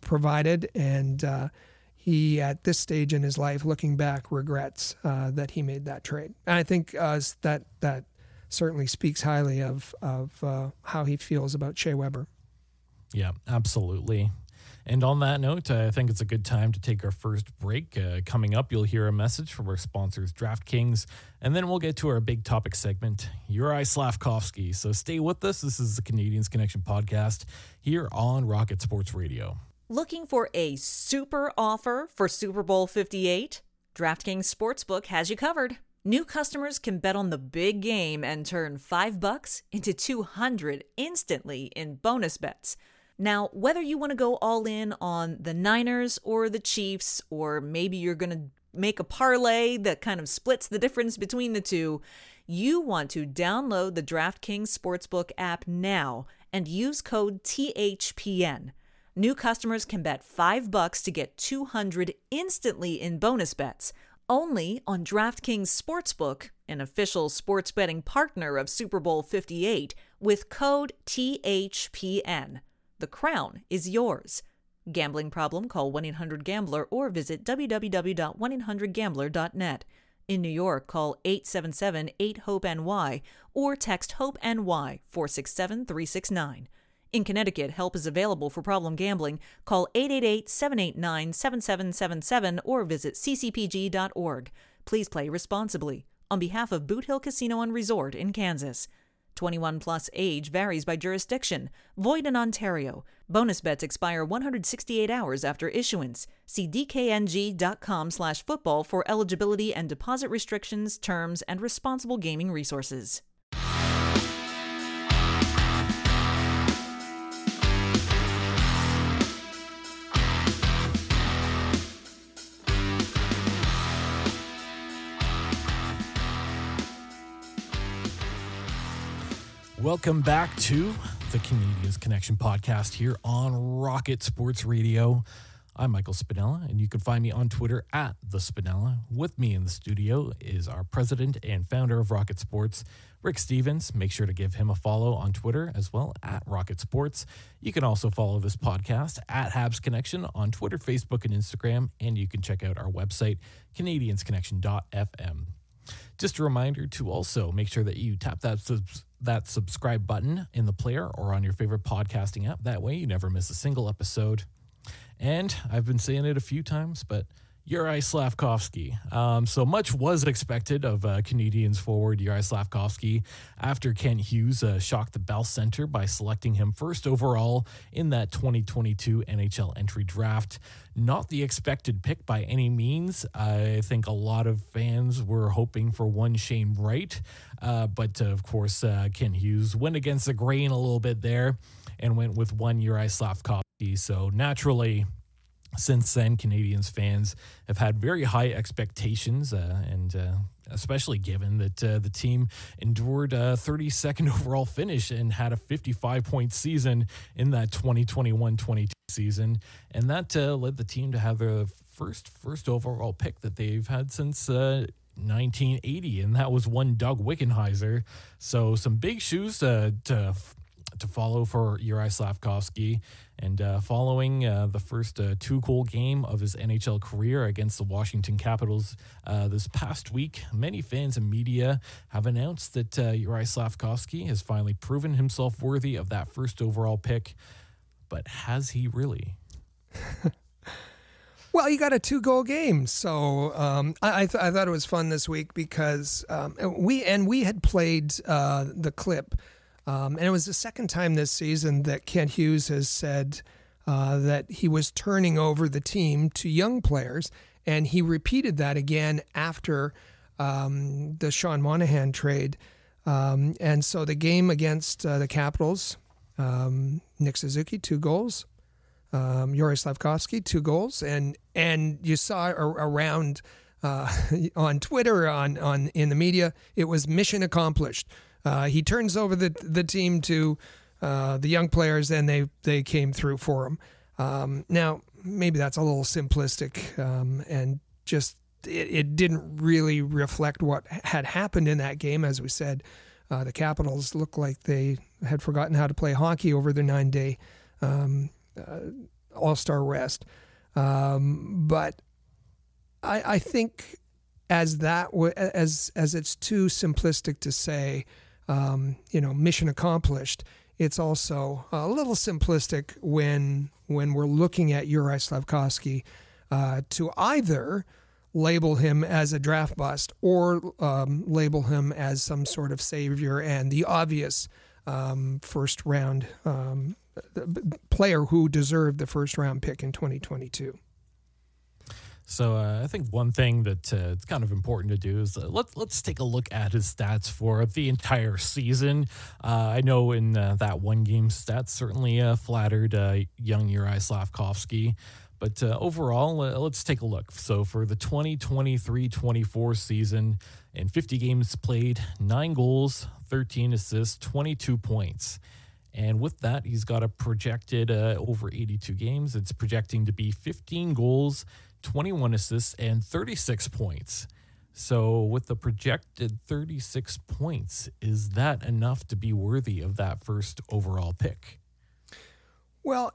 S3: provided. And uh, he, at this stage in his life, looking back, regrets uh, that he made that trade. And I think uh, that that certainly speaks highly of of uh, how he feels about Shea Weber.
S2: Yeah, absolutely. And on that note, I think it's a good time to take our first break. Uh, coming up, you'll hear a message from our sponsors, DraftKings, and then we'll get to our big topic segment, Uri Slafkovsky. So stay with us. This is the Canadiens Connection podcast here on Rocket Sports Radio.
S1: Looking for a super offer for Super Bowl 58? DraftKings Sportsbook has you covered. New customers can bet on the big game and turn 5 bucks into 200 instantly in bonus bets. Now, whether you want to go all in on the Niners or the Chiefs, or maybe you're going to make a parlay that kind of splits the difference between the two, you want to download the DraftKings Sportsbook app now and use code THPN. New customers can bet 5 bucks to get 200 instantly in bonus bets only on DraftKings Sportsbook, an official sports betting partner of Super Bowl 58 with code THPN. The crown is yours. Gambling problem? Call 1 800 Gambler or visit www.1800Gambler.net. In New York, call 877 8 HOPE NY or text HOPE NY 467 369. In Connecticut, help is available for problem gambling. Call 888 789 7777 or visit ccpg.org. Please play responsibly. On behalf of Boot Hill Casino and Resort in Kansas. 21 plus age varies by jurisdiction. Void in Ontario. Bonus bets expire 168 hours after issuance. See dkng.com slash football for eligibility and deposit restrictions, terms, and responsible gaming resources.
S2: Welcome back to the Canadiens Connection podcast here on Rocket Sports Radio. I'm Michael Spinella, and you can find me on Twitter at the Spinella. With me in the studio is our president and founder of Rocket Sports, Rick Stephens. Make sure to give him a follow on Twitter as well at Rocket Sports. You can also follow this podcast at Habs Connection on Twitter, Facebook, and Instagram, and you can check out our website, CanadiensConnection.fm. Just a reminder to also make sure that you tap that subs- that subscribe button in the player or on your favorite podcasting app. That way, you never miss a single episode. And I've been saying it a few times, but Uri Slafkovsky. Um, so much was expected of uh, Canadiens forward Uri Slafkovsky after Kent Hughes uh, shocked the Bell Center by selecting him first overall in that 2022 NHL entry draft. Not the expected pick by any means. I think a lot of fans were hoping for one Shane Wright, uh, but uh, of course, uh, Kent Hughes went against the grain a little bit there and went with one Uri Slafkovsky. So naturally, since then, Canadiens fans have had very high expectations, uh, and uh, especially given that uh, the team endured a 32nd overall finish and had a 55 point season in that 2021 22 season. And that uh, led the team to have their first first overall pick that they've had since. 1980, uh, and that was one Doug Wickenheiser. So, some big shoes uh, to to follow for Uri Slafkovsky. And uh, following uh, the first uh, two goal game of his NHL career against the Washington Capitals uh, this past week, many fans and media have announced that uh, Uri Slafkovsky has finally proven himself worthy of that first overall pick. But has he really?
S3: Well, you got a two goal game, so um, I I, th- I, thought it was fun this week because um, we and we had played uh, the clip um, and it was the second time this season that Kent Hughes has said uh, that he was turning over the team to young players. And he repeated that again after um, the Sean Monahan trade. Um, and so the game against uh, the Capitals, um, Nick Suzuki, two goals. Um, Yuri Slafkovsky, two goals. And, and you saw around uh, on Twitter, on, on in the media, it was mission accomplished. Uh, he turns over the, the team to uh, the young players, and they, they came through for him. Um, now, maybe that's a little simplistic um, and just it, it, didn't really reflect what had happened in that game. As we said, uh, the Capitals looked like they had forgotten how to play hockey over their nine day um, uh, All Star rest. Um, but I, I, think as that as as it's too simplistic to say, um, you know, mission accomplished. It's also a little simplistic when when we're looking at Uri Slafkovsky uh, to either label him as a draft bust or um, label him as some sort of savior and the obvious um, first round um, player who deserved the first round pick in 2022.
S2: So uh, I think one thing that uh, it's kind of important to do is uh, let's let's take a look at his stats for the entire season. Uh, I know in uh, that one game stats certainly uh, flattered young Uri Slafkovsky. But overall, let's take a look. So, for the 2023 24 season, in 50 games played, nine goals, 13 assists, 22 points. And with that, he's got a projected over 82 games. It's projecting to be 15 goals, 21 assists, and 36 points. So, with the projected 36 points, is that enough to be worthy of that first overall pick?
S3: Well,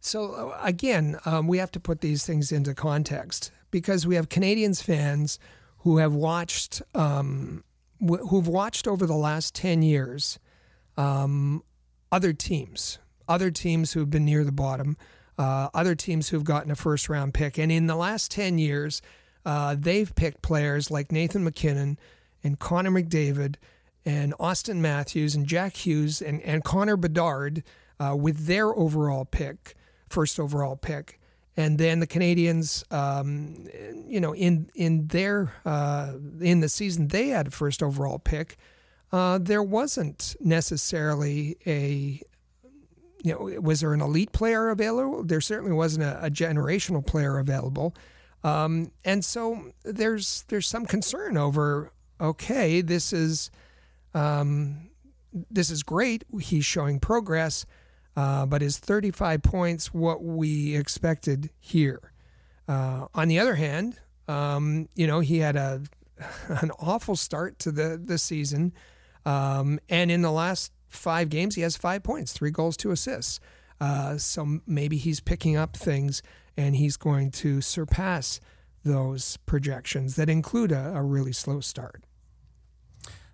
S3: so uh, again, um, we have to put these things into context because we have Canadiens fans who have watched, um, who've watched over the last 10 years um, other teams, other teams who've been near the bottom uh, other teams who've gotten a first round pick. And in the last 10 years, uh, they've picked players like Nathan MacKinnon and Connor McDavid and Austin Matthews and Jack Hughes and, and Connor Bedard uh, with their overall pick, first overall pick. And then the Canadiens, um, you know, in in their uh, in the season they had a first overall pick, uh, there wasn't necessarily a you know, was there an elite player available? There certainly wasn't a, a generational player available. Um, and so there's there's some concern over okay, this is um, this is great. He's showing progress, uh, but is 35 points what we expected here? Uh, on the other hand, um, you know he had a an awful start to the the season, um, and in the last five games, he has five points, three goals, two assists. Uh, so maybe he's picking up things and he's going to surpass those projections that include a, a really slow start.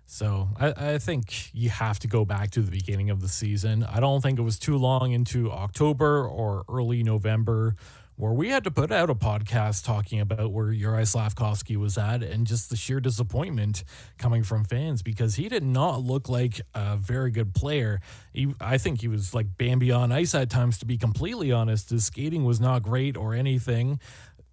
S2: So I, I, think you have to go back to the beginning of the season. I don't think it was too long into October or early November where we had to put out a podcast talking about where Uri Slafkovsky was at and just the sheer disappointment coming from fans because he did not look like a very good player. He, I think he was like Bambi on ice at times, to be completely honest. His skating was not great or anything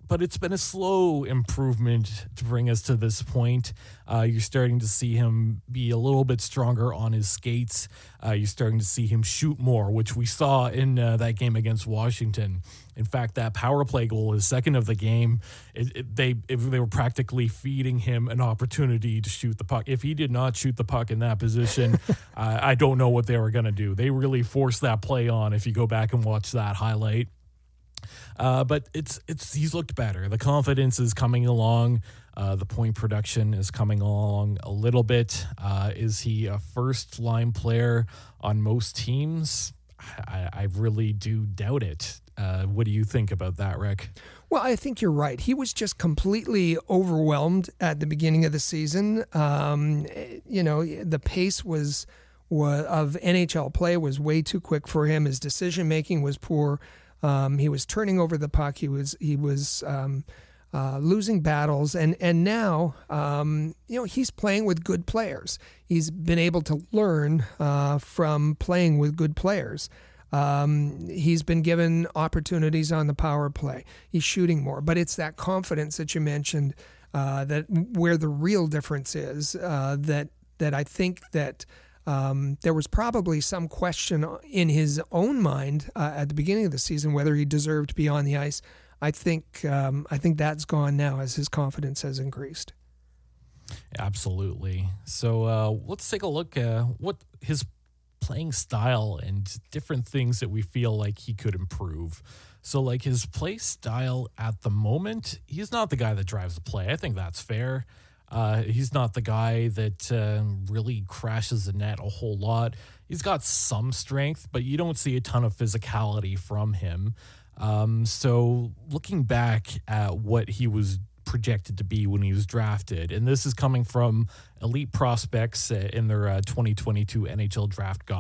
S2: but it's been a slow improvement to bring us to this point. Uh, you're starting to see him be a little bit stronger on his skates. Uh, you're starting to see him shoot more, which we saw in uh, that game against Washington. In fact, that power play goal, his second of the game, it, it, they it, they were practically feeding him an opportunity to shoot the puck. If he did not shoot the puck in that position, I don't know what they were going to do. They really forced that play on. If you go back and watch that highlight. Uh, but it's it's he's looked better. The confidence is coming along. Uh, the point production is coming along a little bit. Uh, is he a first line player on most teams? I, I really do doubt it. Uh, what do you think about that, Rick?
S3: Well, I think you're right. He was just completely overwhelmed at the beginning of the season. Um, you know, the pace was, was of NHL play was way too quick for him. His decision making was poor. Um, he was turning over the puck. He was he was um, uh, losing battles, and and now um, you know he's playing with good players. He's been able to learn uh, from playing with good players. Um, he's been given opportunities on the power play. He's shooting more, but it's that confidence that you mentioned uh, that where the real difference is. Uh, that that I think that um, there was probably some question in his own mind uh, at the beginning of the season whether he deserved to be on the ice. I think um, I think that's gone now as his confidence has increased.
S2: Absolutely. So uh, let's take a look at what his playing style and different things that we feel like he could improve. So, like his play style at the moment, he's not the guy that drives the play. I think that's fair. Uh, he's not the guy that uh, really crashes the net a whole lot. He's got some strength, but you don't see a ton of physicality from him. Um, so, looking back at what he was projected to be when he was drafted. And this is coming from elite prospects uh, in their uh, 2022 NHL draft,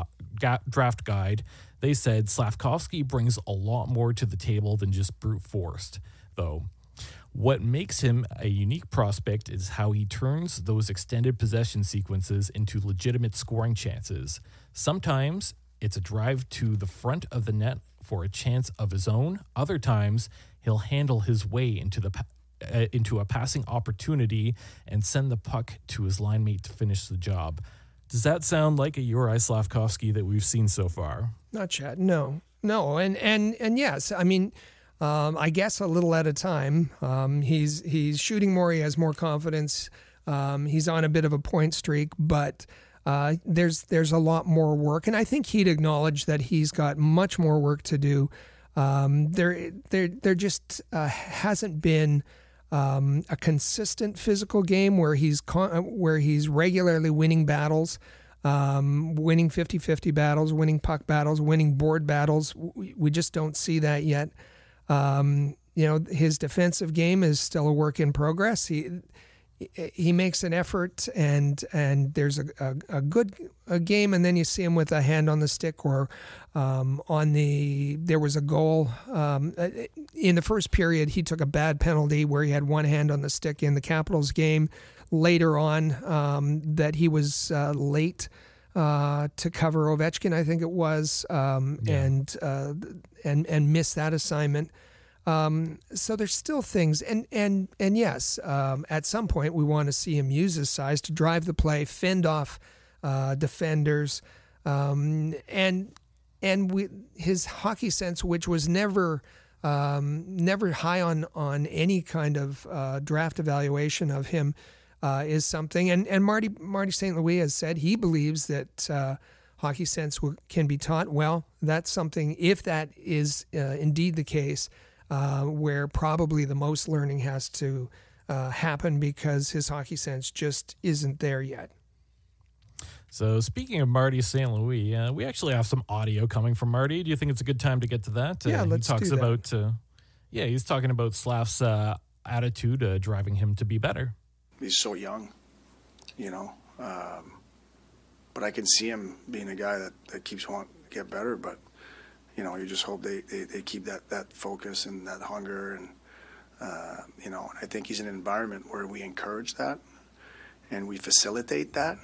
S2: draft guide. They said Slafkovsky brings a lot more to the table than just brute force, though. What makes him a unique prospect is how he turns those extended possession sequences into legitimate scoring chances. Sometimes it's a drive to the front of the net for a chance of his own. Other times, he'll handle his way into the uh, into a passing opportunity and send the puck to his line mate to finish the job. Does that sound like a Uri Slafkovsky that we've seen so far?
S3: Not yet. No, no, and and and yes, I mean, um, I guess a little at a time. Um, he's he's shooting more. He has more confidence. Um, he's on a bit of a point streak, but. Uh, there's there's a lot more work, and I think he'd acknowledge that he's got much more work to do. Um, there there there just uh, hasn't been um, a consistent physical game where he's con- where he's regularly winning battles, um, winning 50-50 battles, winning puck battles, winning board battles. We, we just don't see that yet. Um, you know, his defensive game is still a work in progress. He he makes an effort and and there's a, a, a, good a game and then you see him with a hand on the stick or um, on the there was a goal um, uh, in the first period he took a bad penalty where he had one hand on the stick in the Capitals game later on um, that he was uh, late uh, to cover Ovechkin I think it was um, yeah. and uh, and and missed that assignment um, so there's still things, and and and yes, um, at some point we want to see him use his size to drive the play, fend off uh, defenders, um, and and we, his hockey sense, which was never um, never high on on any kind of uh, draft evaluation of him, uh, is something. And and Marty Marty St. Louis has said he believes that uh, hockey sense can be taught. Well, that's something. If that is uh, indeed the case uh, where probably the most learning has to uh, happen because his hockey sense just isn't there yet.
S2: So, speaking of Marty St. Louis, uh, we actually have some audio coming from Marty. Do you think it's a good time to get to that?
S3: Yeah, let's
S2: he talks
S3: do that.
S2: about. Uh, yeah, he's talking about Slav's uh, attitude driving him to be better.
S4: He's so young, you know. Um, but I can see him being a guy that, that keeps wanting to get better. But you know, you just hope they, they, they keep that, that focus and that hunger. And, uh, you know, I think he's in an environment where we encourage that and we facilitate that.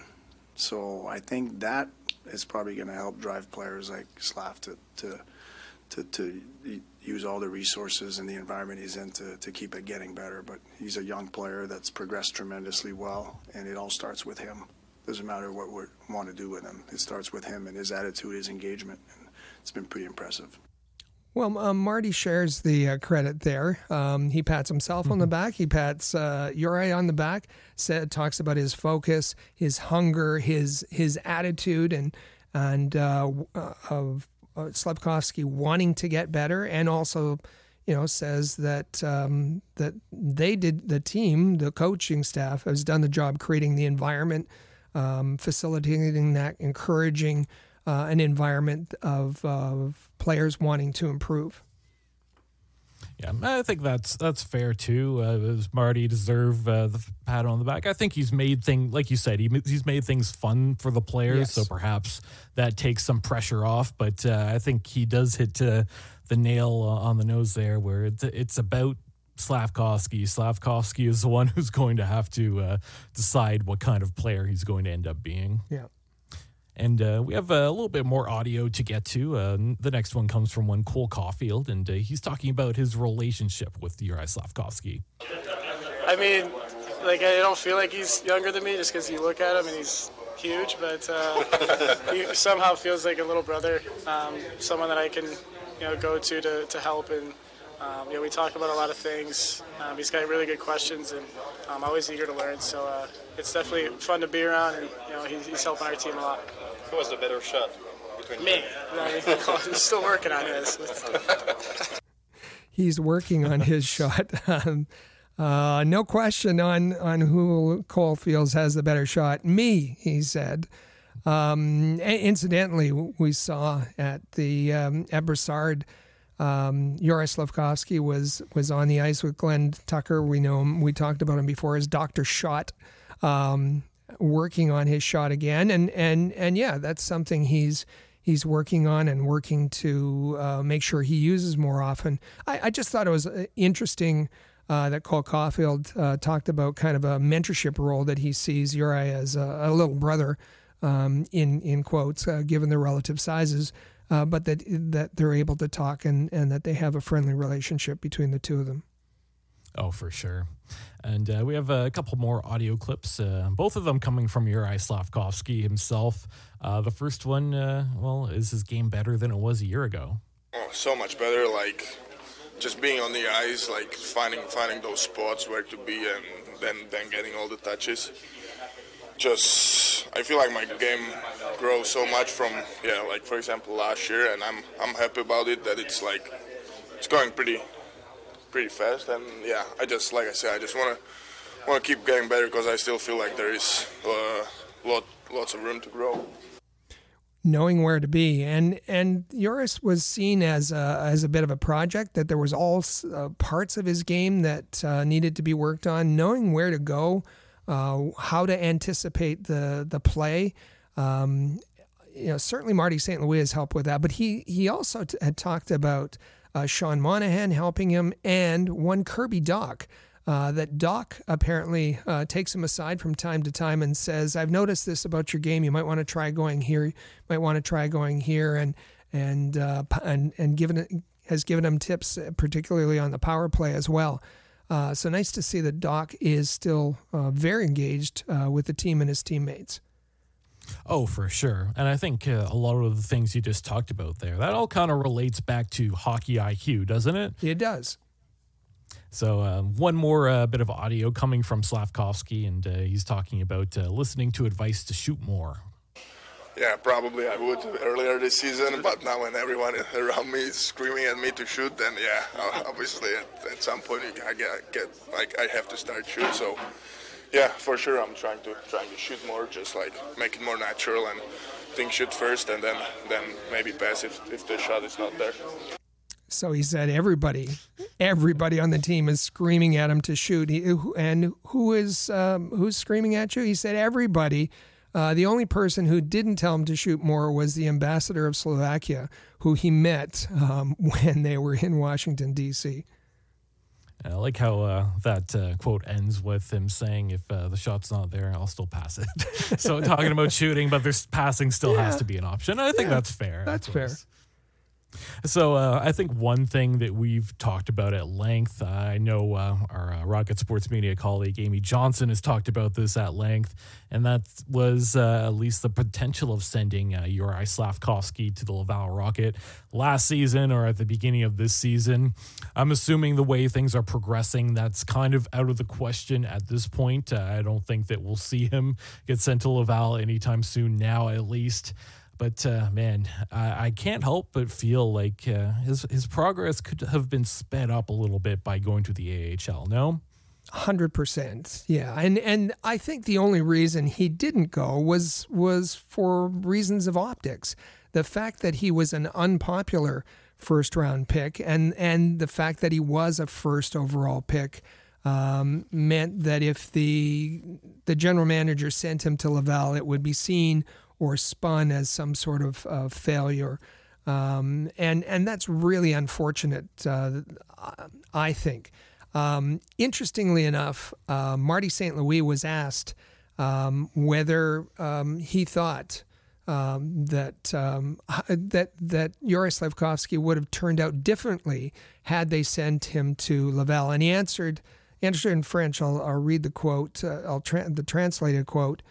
S4: So I think that is probably going to help drive players like Slav to, to, to, to use all the resources and the environment he's in to, to keep it getting better. But he's a young player that's progressed tremendously well, and it all starts with him. Doesn't matter what we want to do with him. It starts with him and his attitude, his engagement. And it's been pretty impressive.
S3: Well, um, Marty shares the uh, credit there. Um, he pats himself on the mm-hmm. back. He pats uh, Uri on the back. Said talks about his focus, his hunger, his his attitude, and and uh, uh of uh, Slafkovsky wanting to get better, and also, you know, says that um, that they did the team, the coaching staff has done the job creating the environment, um, facilitating that, encouraging uh, an environment of, of players wanting to improve.
S2: Yeah, I think that's that's fair too. Uh, does Marty deserve uh, the pat on the back? I think he's made thing like you said. He, he's made things fun for the players, yes. so perhaps that takes some pressure off. But uh, I think he does hit uh, the nail on the nose there, where it's it's about Slafkovsky. Slafkovsky is the one who's going to have to uh, decide what kind of player he's going to end up being.
S3: Yeah.
S2: And uh, we have a little bit more audio to get to. Uh, the next one comes from one Cole Caufield, and uh, he's talking about his relationship with Uri Slafkovsky.
S5: I mean, like I don't feel like he's younger than me just because you look at him and he's huge, but uh, he somehow feels like a little brother, um, someone that I can, you know, go to to, to help. And um, you know, we talk about a lot of things. Um, he's got really good questions, and I'm always eager to learn. So uh, it's definitely fun to be around, and you know, he's, he's helping our team a lot.
S6: Who has the better shot? Between
S5: Me. I mean, he's still working on his.
S3: He's working on his shot. Um, uh, no question on on who Cole feels has the better shot. Me, he said. Um, incidentally, we saw at the um, at Brossard, um, Yuri Slafkovsky was was on the ice with Glenn Tucker. We know him. We talked about him before as Doctor Shot, um, working on his shot again. And and and yeah, that's something he's he's working on and working to uh, make sure he uses more often. I, I just thought it was uh, interesting uh, that Cole Caufield uh, talked about kind of a mentorship role that he sees Uri as a, a little brother, um, in in quotes, uh, given their relative sizes, uh, but that that they're able to talk and and that they have a friendly relationship between the two of them.
S2: Oh, for sure. And uh, we have a couple more audio clips, uh, both of them coming from Uri Slafkovsky himself. the first one, well, is his game better than it was a year ago?
S7: Oh, so much better. Like just being on the ice, like finding finding those spots where to be, and then then getting all the touches. Just I feel like my game grows so much from yeah, like for example last year, and I'm I'm happy about it that it's like it's going pretty pretty fast, and yeah, I just like I said, I just wanna wanna keep getting better because I still feel like there is uh, lot lots of room to grow
S3: knowing where to be. And and Joris was seen as a, as a bit of a project that there was all uh, parts of his game that uh, needed to be worked on. Knowing where to go, uh, how to anticipate the the play. Um, you know, certainly Marty St. Louis has helped with that, but he he also t- had talked about uh, Sean Monahan helping him and one Kirby Dach uh, that Dach apparently uh, takes him aside from time to time and says, "I've noticed this about your game. You might want to try going here. You might want to try going here." And and uh, and and given has given him tips, particularly on the power play as well. Uh, so nice to see that Dach is still uh, very engaged with the team and his teammates.
S2: Oh, for sure. And I think uh, a lot of the things you just talked about there, that all kind of relates back to hockey IQ, doesn't it?
S3: It does.
S2: So, uh, one more uh, bit of audio coming from Slafkovsky, and uh, he's talking about uh, listening to advice to shoot more.
S7: Yeah, probably I would earlier this season, but now when everyone around me is screaming at me to shoot, then yeah, obviously at, at some point I get, get like I have to start shoot. So yeah, for sure I'm trying to trying to shoot more, just like make it more natural and think shoot first, and then then maybe pass if if the shot is not there.
S3: So he said everybody, everybody on the team is screaming at him to shoot. He, and who is um, who's screaming at you? He said everybody. Uh, the only person who didn't tell him to shoot more was the ambassador of Slovakia, who he met um, when they were in Washington D.C.
S2: I like how uh, that uh, quote ends with him saying, "If uh, the shot's not there, I'll still pass it." so talking about shooting, but there's passing still yeah. has to be an option. I think yeah, that's fair.
S3: That's fair.
S2: So uh, I think one thing that we've talked about at length, I know uh, our uh, Rocket Sports Media colleague Amy Johnson has talked about this at length, and that was uh, at least the potential of sending uh, Uri Slafkovsky to the Laval Rocket last season or at the beginning of this season. I'm assuming the way things are progressing, that's kind of out of the question at this point. Uh, I don't think that we'll see him get sent to Laval anytime soon now, at least. But uh, man, I, I, can't help but feel like uh, his his progress could have been sped up a little bit by going to the AHL. No.
S3: Hundred percent, yeah, and and I think the only reason he didn't go was was for reasons of optics. The fact that he was an unpopular first round pick, and and the fact that he was a first overall pick, um, meant that if the the general manager sent him to Laval, it would be seen or spun as some sort of uh, failure. Um, and and that's really unfortunate, uh, I think. Um, interestingly enough, uh, Marty St. Louis was asked um, whether um, he thought um, that um, that that Yuri Slafkovsky would have turned out differently had they sent him to Laval. And he answered answered in French. I'll, I'll read the quote. Uh, I'll tra- the translated quote.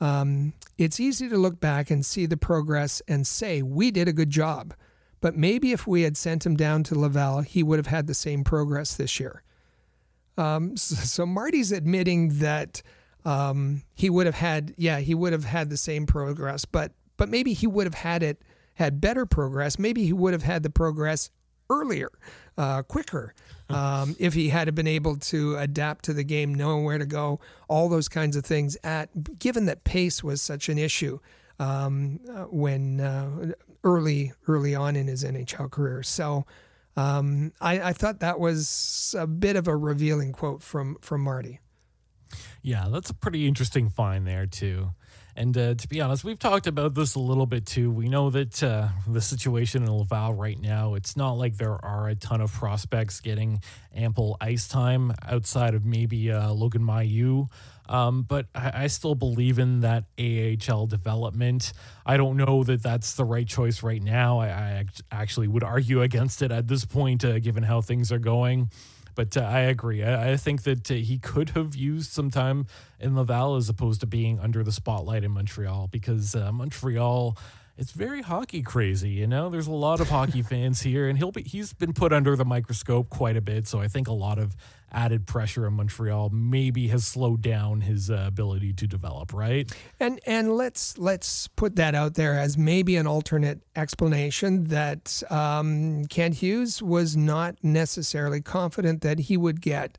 S3: Um, it's easy to look back and see the progress and say we did a good job, but maybe if we had sent him down to Laval, he would have had the same progress this year. Um, so, Marty's admitting that um, he would have had, yeah, he would have had the same progress, but but maybe he would have had it had better progress. Maybe he would have had the progress earlier, uh, quicker, um, if he had been able to adapt to the game, knowing where to go, all those kinds of things. At given that pace was such an issue um, uh, when uh, early early on in his NHL career, so. Um, I, I thought that was a bit of a revealing quote from from Marty.
S2: Yeah, that's a pretty interesting find there too. And uh, to be honest, we've talked about this a little bit too. We know that uh, the situation in Laval right now, it's not like there are a ton of prospects getting ample ice time outside of maybe uh, Logan Mailloux. Um, but I, I, still believe in that AHL development. I don't know that that's the right choice right now. I, I actually would argue against it at this point, uh, given how things are going. But uh, I agree. I, I think that uh, he could have used some time in Laval as opposed to being under the spotlight in Montreal because uh, Montreal it's very hockey crazy, you know. There's a lot of hockey fans here, and he'll be he's been put under the microscope quite a bit. So I think a lot of added pressure in Montreal maybe has slowed down his uh, ability to develop, right?
S3: And and let's let's put that out there as maybe an alternate explanation that um, Kent Hughes was not necessarily confident that he would get.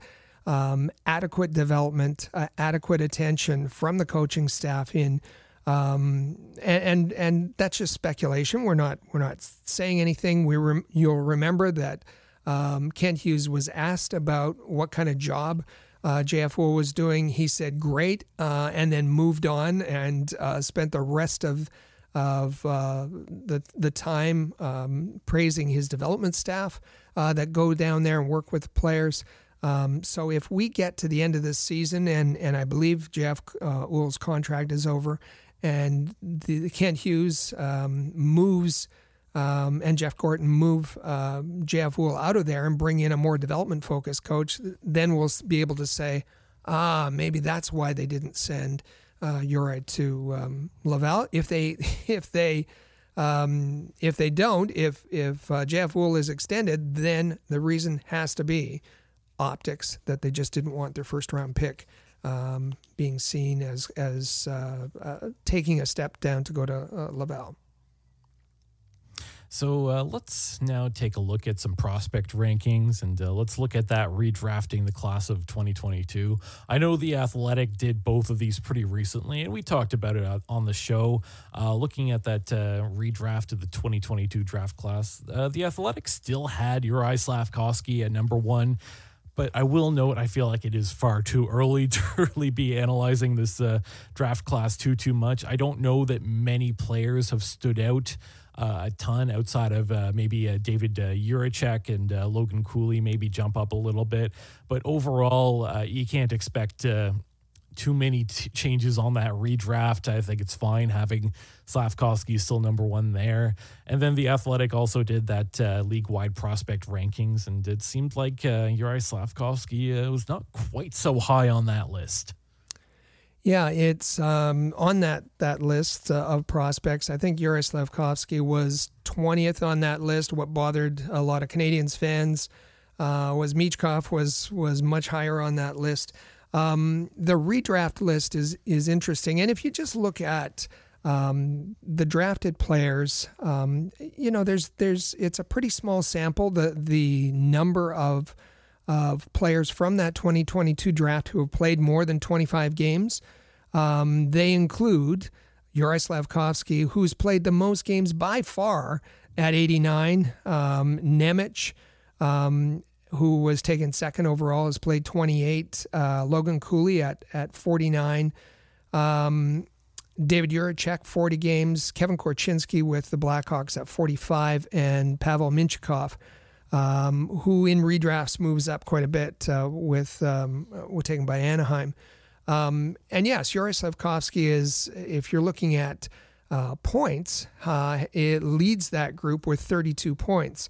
S3: Um, adequate development, uh, adequate attention from the coaching staff in um, and, and, and that's just speculation. We're not we're not saying anything. We rem- you'll remember that um, Kent Hughes was asked about what kind of job uh, JF Houle was doing. He said great, uh, and then moved on and uh, spent the rest of of uh, the the time um, praising his development staff uh, that go down there and work with players. Um, so if we get to the end of this season, and and I believe Jeff uh, Houle's contract is over, and the, the Kent Hughes um, moves um, and Jeff Gorton move uh, Houle out of there and bring in a more development focused coach, then we'll be able to say, ah, maybe that's why they didn't send uh, Uri to um, Laval. If they if they um, if they don't, if if uh, Jeff Houle is extended, then the reason has to be optics that they just didn't want their first round pick um, being seen as as uh, uh, taking a step down to go to uh, Laval.
S2: So uh, let's now take a look at some prospect rankings and uh, let's look at that redrafting the class of 2022. I know The Athletic did both of these pretty recently, and we talked about it on the show. Uh, looking at that uh, redraft of the 2022 draft class, uh, The Athletic still had Uri Slafkovsky at number one. But I will note, I feel like it is far too early to really be analyzing this uh, draft class too too much. I don't know that many players have stood out uh, a ton outside of uh, maybe uh, David uh, and uh, Logan Cooley maybe jump up a little bit. But overall, uh, you can't expect uh, too many t- changes on that redraft. I think it's fine having Slafkovsky still number one there. And then the Athletic also did that uh, league wide prospect rankings, and it seemed like uh, Uri Slafkovsky uh, was not quite so high on that list.
S3: Yeah, it's um, on that that list uh, of prospects. I think Yuri Slafkovsky was 20th on that list. What bothered a lot of Canadiens fans uh, was Michkov was was much higher on that list. Um, the redraft list is is interesting, and if you just look at um, the drafted players, um, you know, there's there's it's a pretty small sample. The the number of of players from that 2022 draft who have played more than 25 games. Um, they include Yuri Slafkovsky, who's played the most games by far at 89. Um, Nemec, um, who was taken second overall, has played 28. Uh, Logan Cooley at, at 49. Um, David Jiricek, 40 games. Kevin Korchinski with the Blackhawks at 45. And Pavel Mintyukov, um, who in redrafts moves up quite a bit uh, with, um, uh, taken by Anaheim. Um, and yes, Yuri Slafkovsky is, if you're looking at uh, points. Uh, it leads that group with 32 points.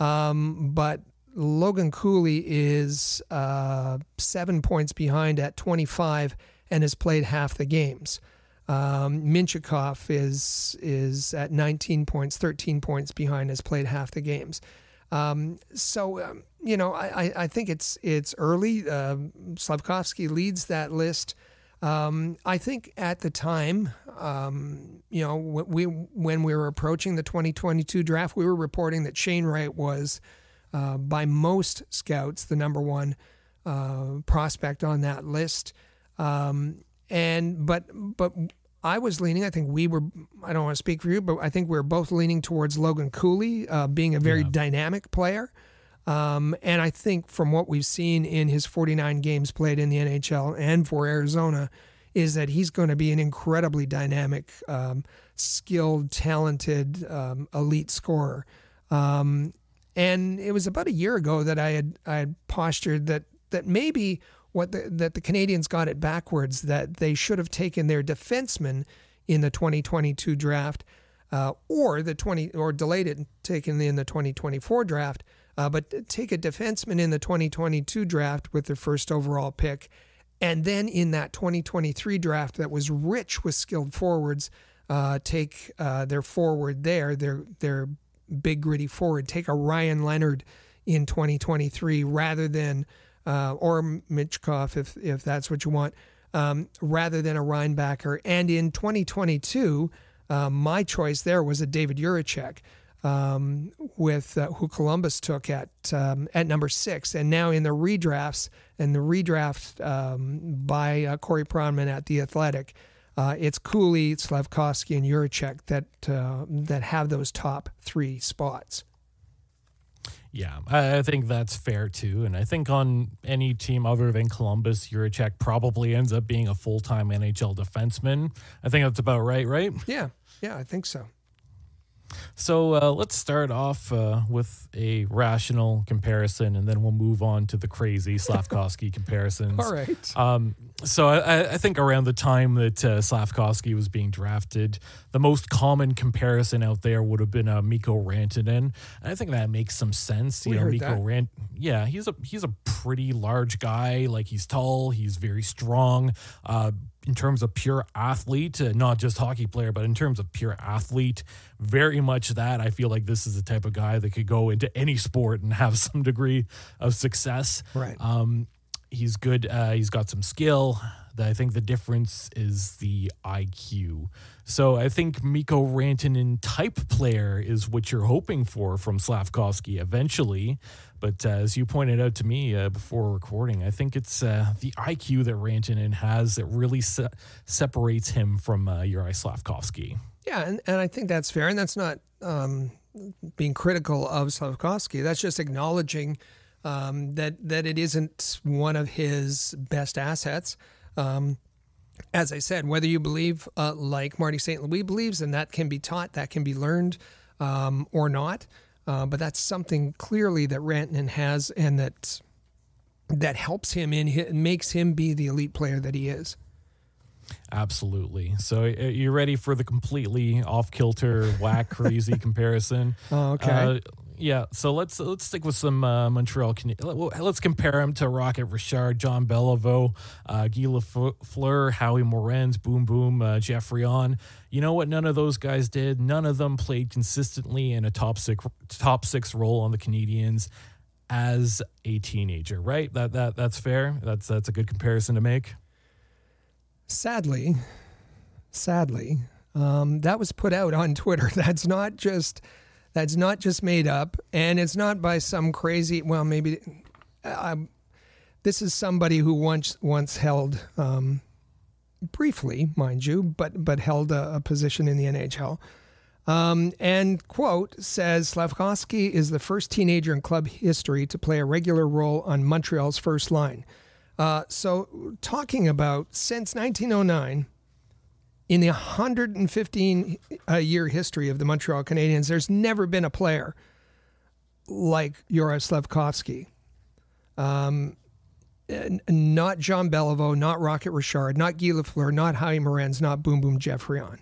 S3: Um, but Logan Cooley is uh, seven points behind at 25 and has played half the games. Um, Mintyukov is is at 19 points, 13 points behind, has played half the games. Um, so um, you know, I, I think it's it's early. Uh, Slafkovsky leads that list. Um, I think at the time, um, you know, we when we were approaching the 2022 draft, we were reporting that Shane Wright was, uh, by most scouts, the number one uh, prospect on that list. Um, and but but I was leaning. I think we were. I don't want to speak for you, but I think we are both leaning towards Logan Cooley uh, being a very yeah. dynamic player. Um, and I think from what we've seen in his 49 games played in the NHL and for Arizona, is that he's going to be an incredibly dynamic, um, skilled, talented, um, elite scorer. Um, and it was about a year ago that I had I had postured that that maybe what the, that the Canadiens got it backwards that they should have taken their defenseman in the 2022 draft uh, or the 20 or delayed it and taken in the 2024 draft uh, but take a defenseman in the 2022 draft with their first overall pick. And then in that 2023 draft that was rich with skilled forwards uh, take uh, their forward there their their big gritty forward take a Ryan Leonard in 2023 rather than uh, or Mintyukov if if that's what you want, um, rather than a Reinbacher. And in 2022, uh, my choice there was a David Jiricek. Um, with uh, who Columbus took at um, at number six, and now in the redrafts and the redraft um, by uh, Corey Pronman at the Athletic, uh, it's Cooley, Slafkovsky, and Jiricek that uh, that have those top three spots.
S2: Yeah, I think that's fair too. And I think on any team other than Columbus, Jiricek probably ends up being a full time NHL defenseman. I think that's about right, right?
S3: Yeah, yeah, I think so.
S2: So uh, let's start off uh, with a rational comparison, and then we'll move on to the crazy Slafkovsky comparisons.
S3: All right.
S2: Um, so I, I, think around the time that uh, Slafkovsky was being drafted, the most common comparison out there would have been uh, Mikko Rantanen. And I think that makes some sense.
S3: You we know,
S2: Mikko Rant, yeah, he's a he's a pretty large guy. Like he's tall, he's very strong. In terms of pure athlete, uh, not just hockey player, but in terms of pure athlete, very much that. I feel like this is the type of guy that could go into any sport and have some degree of success.
S3: Right.
S2: Um, he's good. Uh, he's got some skill. I think the difference is the IQ. So I think Mikko Rantanen type player is what you're hoping for from Slafkovsky eventually. But uh, as you pointed out to me uh, before recording, I think it's uh, the IQ that Rantanen has that really se- separates him from uh, Uri Slafkovsky.
S3: Yeah, and, and I think that's fair. And that's not um, being critical of Slafkovsky. That's just acknowledging um, that, that it isn't one of his best assets. Um, as I said, whether you believe uh, like Marty St. Louis believes, and that can be taught, that can be learned um, or not. Uh, but that's something clearly that Rantanen has, and that that helps him in makes him be the elite player that he is.
S2: Absolutely. So, uh, you ready for the completely off kilter, whack, crazy comparison?
S3: Oh, okay. Uh,
S2: yeah, so let's let's stick with some uh, Montreal. Let's compare him to Rocket Richard, John Beliveau, uh, Guy Lafleur, Howie Morenz, Boom Boom, uh, Geoffrion. You know what? None of those guys did. None of them played consistently in a top six top six role on the Canadiens as a teenager. Right? That that that's fair. That's that's a good comparison to make.
S3: Sadly, sadly, um, that was put out on Twitter. That's not just that's not just made up, and it's not by some crazy. Well, maybe uh, this is somebody who once once held, um, briefly, mind you, but but held a, a position in the NHL. Um, and quote says Slafkovsky is the first teenager in club history to play a regular role on Montreal's first line. Uh, so, talking about since 1909, in the 115 uh, year history of the Montreal Canadiens, there's never been a player like Yuri Slafkovsky. Um, not John Beliveau, not Rocket Richard, not Guy Lafleur, not Howie Morenz, not Boom Boom Geoffrion.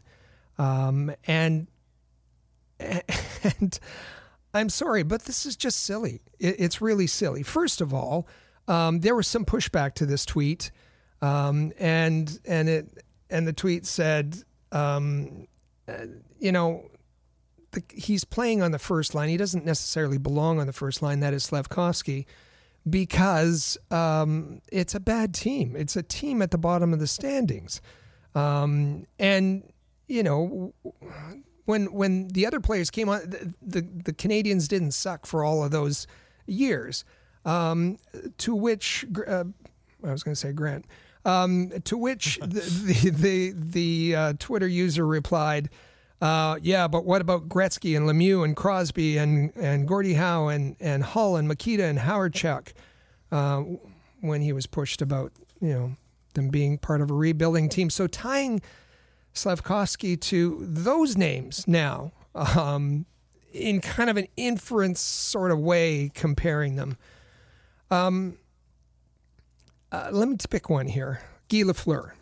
S3: Um, and and I'm sorry, but this is just silly. It, it's really silly. First of all, um, there was some pushback to this tweet, um, and and it and the tweet said, um, uh, you know, the, he's playing on the first line. He doesn't necessarily belong on the first line. That is Slafkovsky, because um, it's a bad team. It's a team at the bottom of the standings, um, and you know when when the other players came on, the, the, the Canadiens didn't suck for all of those years. Um, to which uh, I was going to say Grant. Um, to which the the the, the uh, Twitter user replied, uh, "Yeah, but what about Gretzky and Lemieux and Crosby and and Gordie Howe and and Hull and Mikita and Hawerchuk uh, when he was pushed about you know them being part of a rebuilding team." So tying Slafkovsky to those names now um, in kind of an inference sort of way, comparing them. Um, uh, let me pick one here Guy Lafleur.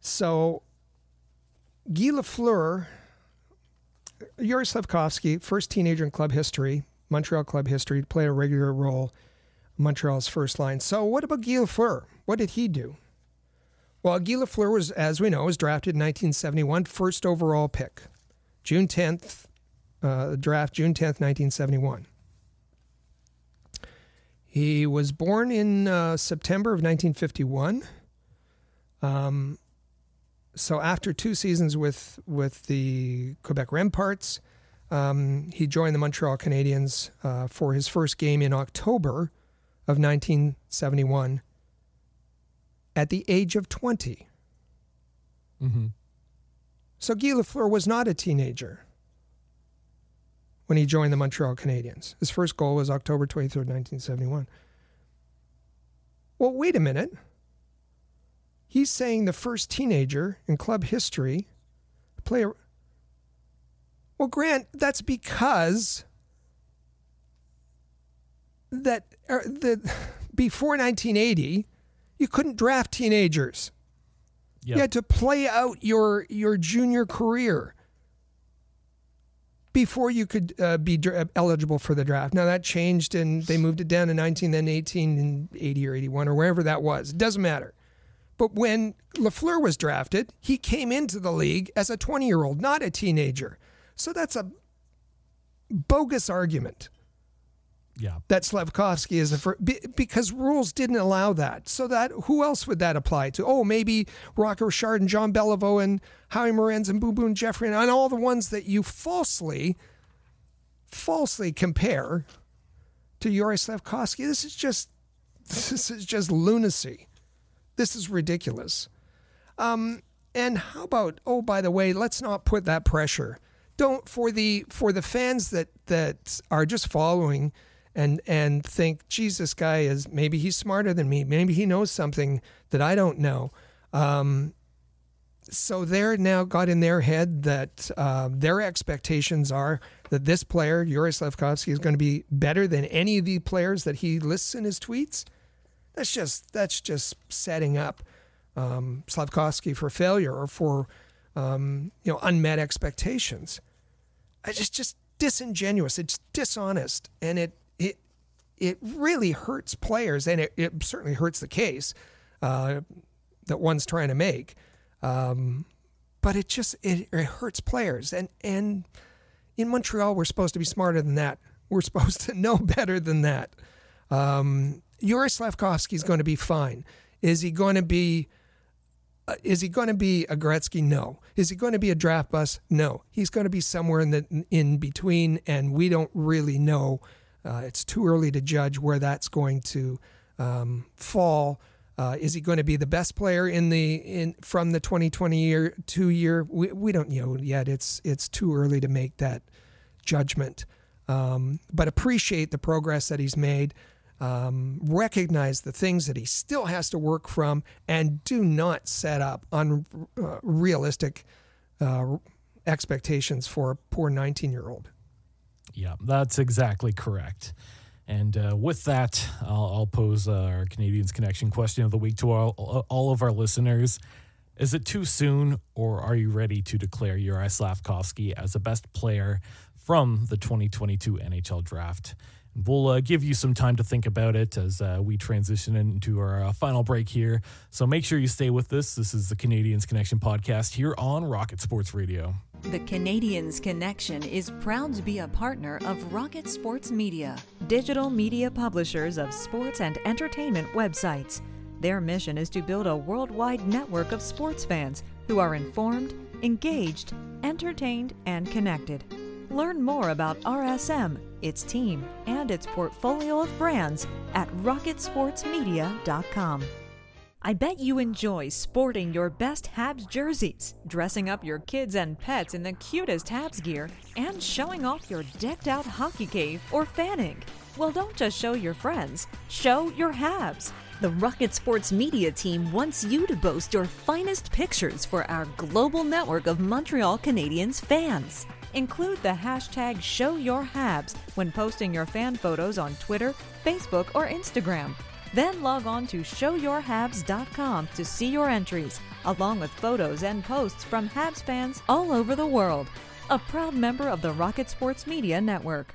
S3: So, Guy Lafleur, Yuri Slafkovsky, first teenager in club history, Montreal club history, played a regular role Montreal's first line. So, what about Guy Lafleur? What did he do? Well, Guy Lafleur was, as we know, was drafted in 1971, first overall pick, June 10th, uh, draft June 10th, 1971. He was born in uh, September of 1951. Um, so after two seasons with with the Quebec Remparts, um, he joined the Montreal Canadiens uh, for his first game in October of 1971 at the age of 20.
S2: Mm-hmm.
S3: So Guy Lafleur was not a teenager when he joined the Montreal Canadiens. His first goal was October 23rd, 1971. Well, wait a minute. He's saying the first teenager in club history play a. Well, Grant, that's because that uh, the before 1980 you couldn't draft teenagers. Yep. You had to play out your your junior career before you could uh, be dra- eligible for the draft. Now that changed and they moved it down to 19, then 18, and 80 or 81 or wherever that was. It doesn't matter. But when Lafleur was drafted, he came into the league as a 20 year old, not a teenager. So that's a bogus argument
S2: yeah.
S3: that Slafkovsky is the first, because rules didn't allow that. So that who else would that apply to? Oh, maybe Rocket Richard and John Beliveau and Howie Morenz and Boom Boom Geoffrion and all the ones that you falsely, falsely compare to Yuri Slafkovsky. This is just, this is just lunacy. This is ridiculous. Um, and how about? Oh, by the way, let's not put that pressure. Don't for the for the fans that that are just following and and think, Jesus guy is maybe he's smarter than me. Maybe he knows something that I don't know. Um, so they're now got in their head that uh, their expectations are that this player, Yuri Slafkovsky, is going to be better than any of the players that he lists in his tweets. That's just that's just setting up um, Slafkovsky for failure or for um, you know unmet expectations. It's just disingenuous. It's dishonest, and it it really hurts players, and it, it certainly hurts the case uh, that one's trying to make. Um, but it just it, it hurts players, and and in Montreal, we're supposed to be smarter than that. We're supposed to know better than that. Um, Slafkovsky is going to be fine. Is he going to be? Uh, is he going to be a Gretzky? No. Is he going to be a draft bus? No. He's going to be somewhere in the in between, and we don't really know uh, it's too early to judge where that's going to um, fall. Uh, is he going to be the best player in the in from the 2020 year two year? We, we don't know yet. It's it's too early to make that judgment. Um, but appreciate the progress that he's made. Um, recognize the things that he still has to work from, and do not set up unrealistic uh, expectations for a poor 19 year old.
S2: Yeah, that's exactly correct. And uh, with that, I'll, I'll pose uh, our Canadiens Connection question of the week to all, all of our listeners. Is it too soon, or are you ready to declare Uri Slafkovsky as the best player from the 2022 NHL draft? We'll uh, give you some time to think about it as uh, we transition into our uh, final break here. So make sure you stay with us. This is the Canadiens Connection podcast here on Rocket Sports Radio.
S1: The Canadiens Connection is proud to be a partner of Rocket Sports Media, digital media publishers of sports and entertainment websites. Their mission is to build a worldwide network of sports fans who are informed, engaged, entertained, and connected. Learn more about RSM, its team, and its portfolio of brands at rocketsportsmedia.com. I bet you enjoy sporting your best Habs jerseys, dressing up your kids and pets in the cutest Habs gear, and showing off your decked out hockey cave or fanning. Well, don't just show your friends, show your Habs. The Rocket Sports Media team wants you to boast your finest pictures for our global network of Montreal Canadiens fans. Include the hashtag ShowYourHabs when posting your fan photos on Twitter, Facebook, or Instagram. Then log on to showyourhabs.com to see your entries, along with photos and posts from Habs fans all over the world. A proud member of the Rocket Sports Media Network.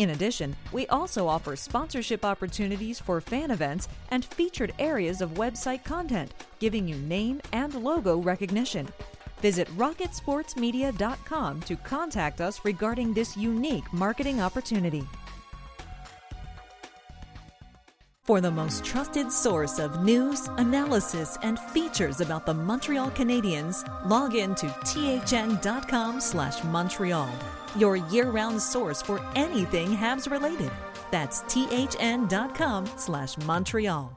S1: In addition, we also offer sponsorship opportunities for fan events and featured areas of website content, giving you name and logo recognition. Visit rocketsportsmedia.com to contact us regarding this unique marketing opportunity. For the most trusted source of news, analysis, and features about the Montreal Canadiens, log in to thn.com slash Montreal, your year-round source for anything Habs related. That's thn.com slash Montreal.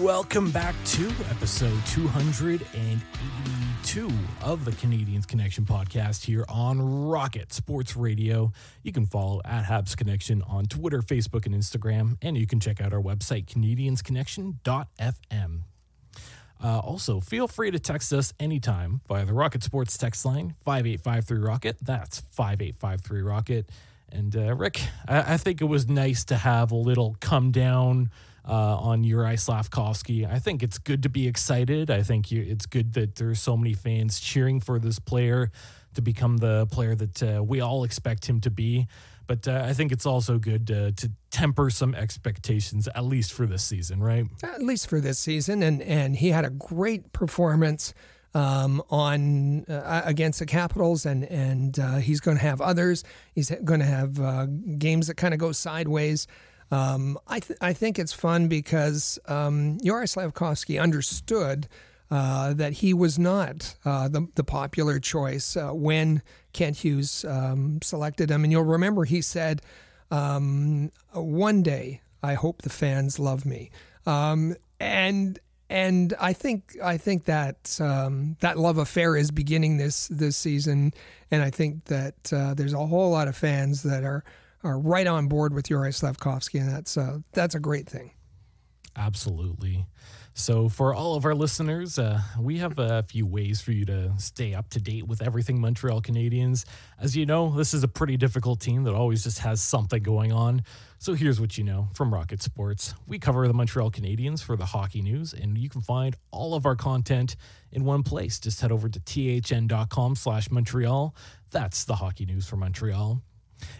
S2: Welcome back to episode 282 of the Canadiens Connection podcast here on Rocket Sports Radio. You can follow at Habs Connection on Twitter, Facebook, and Instagram, and you can check out our website, canadiensconnection.fm. Uh, also, feel free to text us anytime via the Rocket Sports text line, 5853 Rocket. That's 5853 Rocket. And uh, Rick, I, I think it was nice to have a little come down uh, on Uri Slafkovsky. I think it's good to be excited. I think you, it's good that there's so many fans cheering for this player to become the player that uh, we all expect him to be. But uh, I think it's also good to, to temper some expectations, at least for this season, right?
S3: At least for this season, and and he had a great performance um, on uh, against the Capitals, and and uh, he's going to have others. He's going to have uh, games that kind of go sideways. Um, I, th- I think it's fun because um, Slafkovsky understood uh, that he was not uh, the, the popular choice uh, when Kent Hughes um, selected him. And you'll remember he said, um, One day, I hope the fans love me. Um, and and I think I think that um, that love affair is beginning this this season, and I think that uh, there's a whole lot of fans that are are right on board with Yuri Slafkovsky, and that's uh, that's a great thing.
S2: Absolutely. So, for all of our listeners, uh, we have a few ways for you to stay up to date with everything Montreal Canadiens. As you know, this is a pretty difficult team that always just has something going on. So, here's what you know from Rocket Sports. We cover the Montreal Canadiens for the hockey news, and you can find all of our content in one place. Just head over to thn.com slash Montreal. That's the hockey news for Montreal.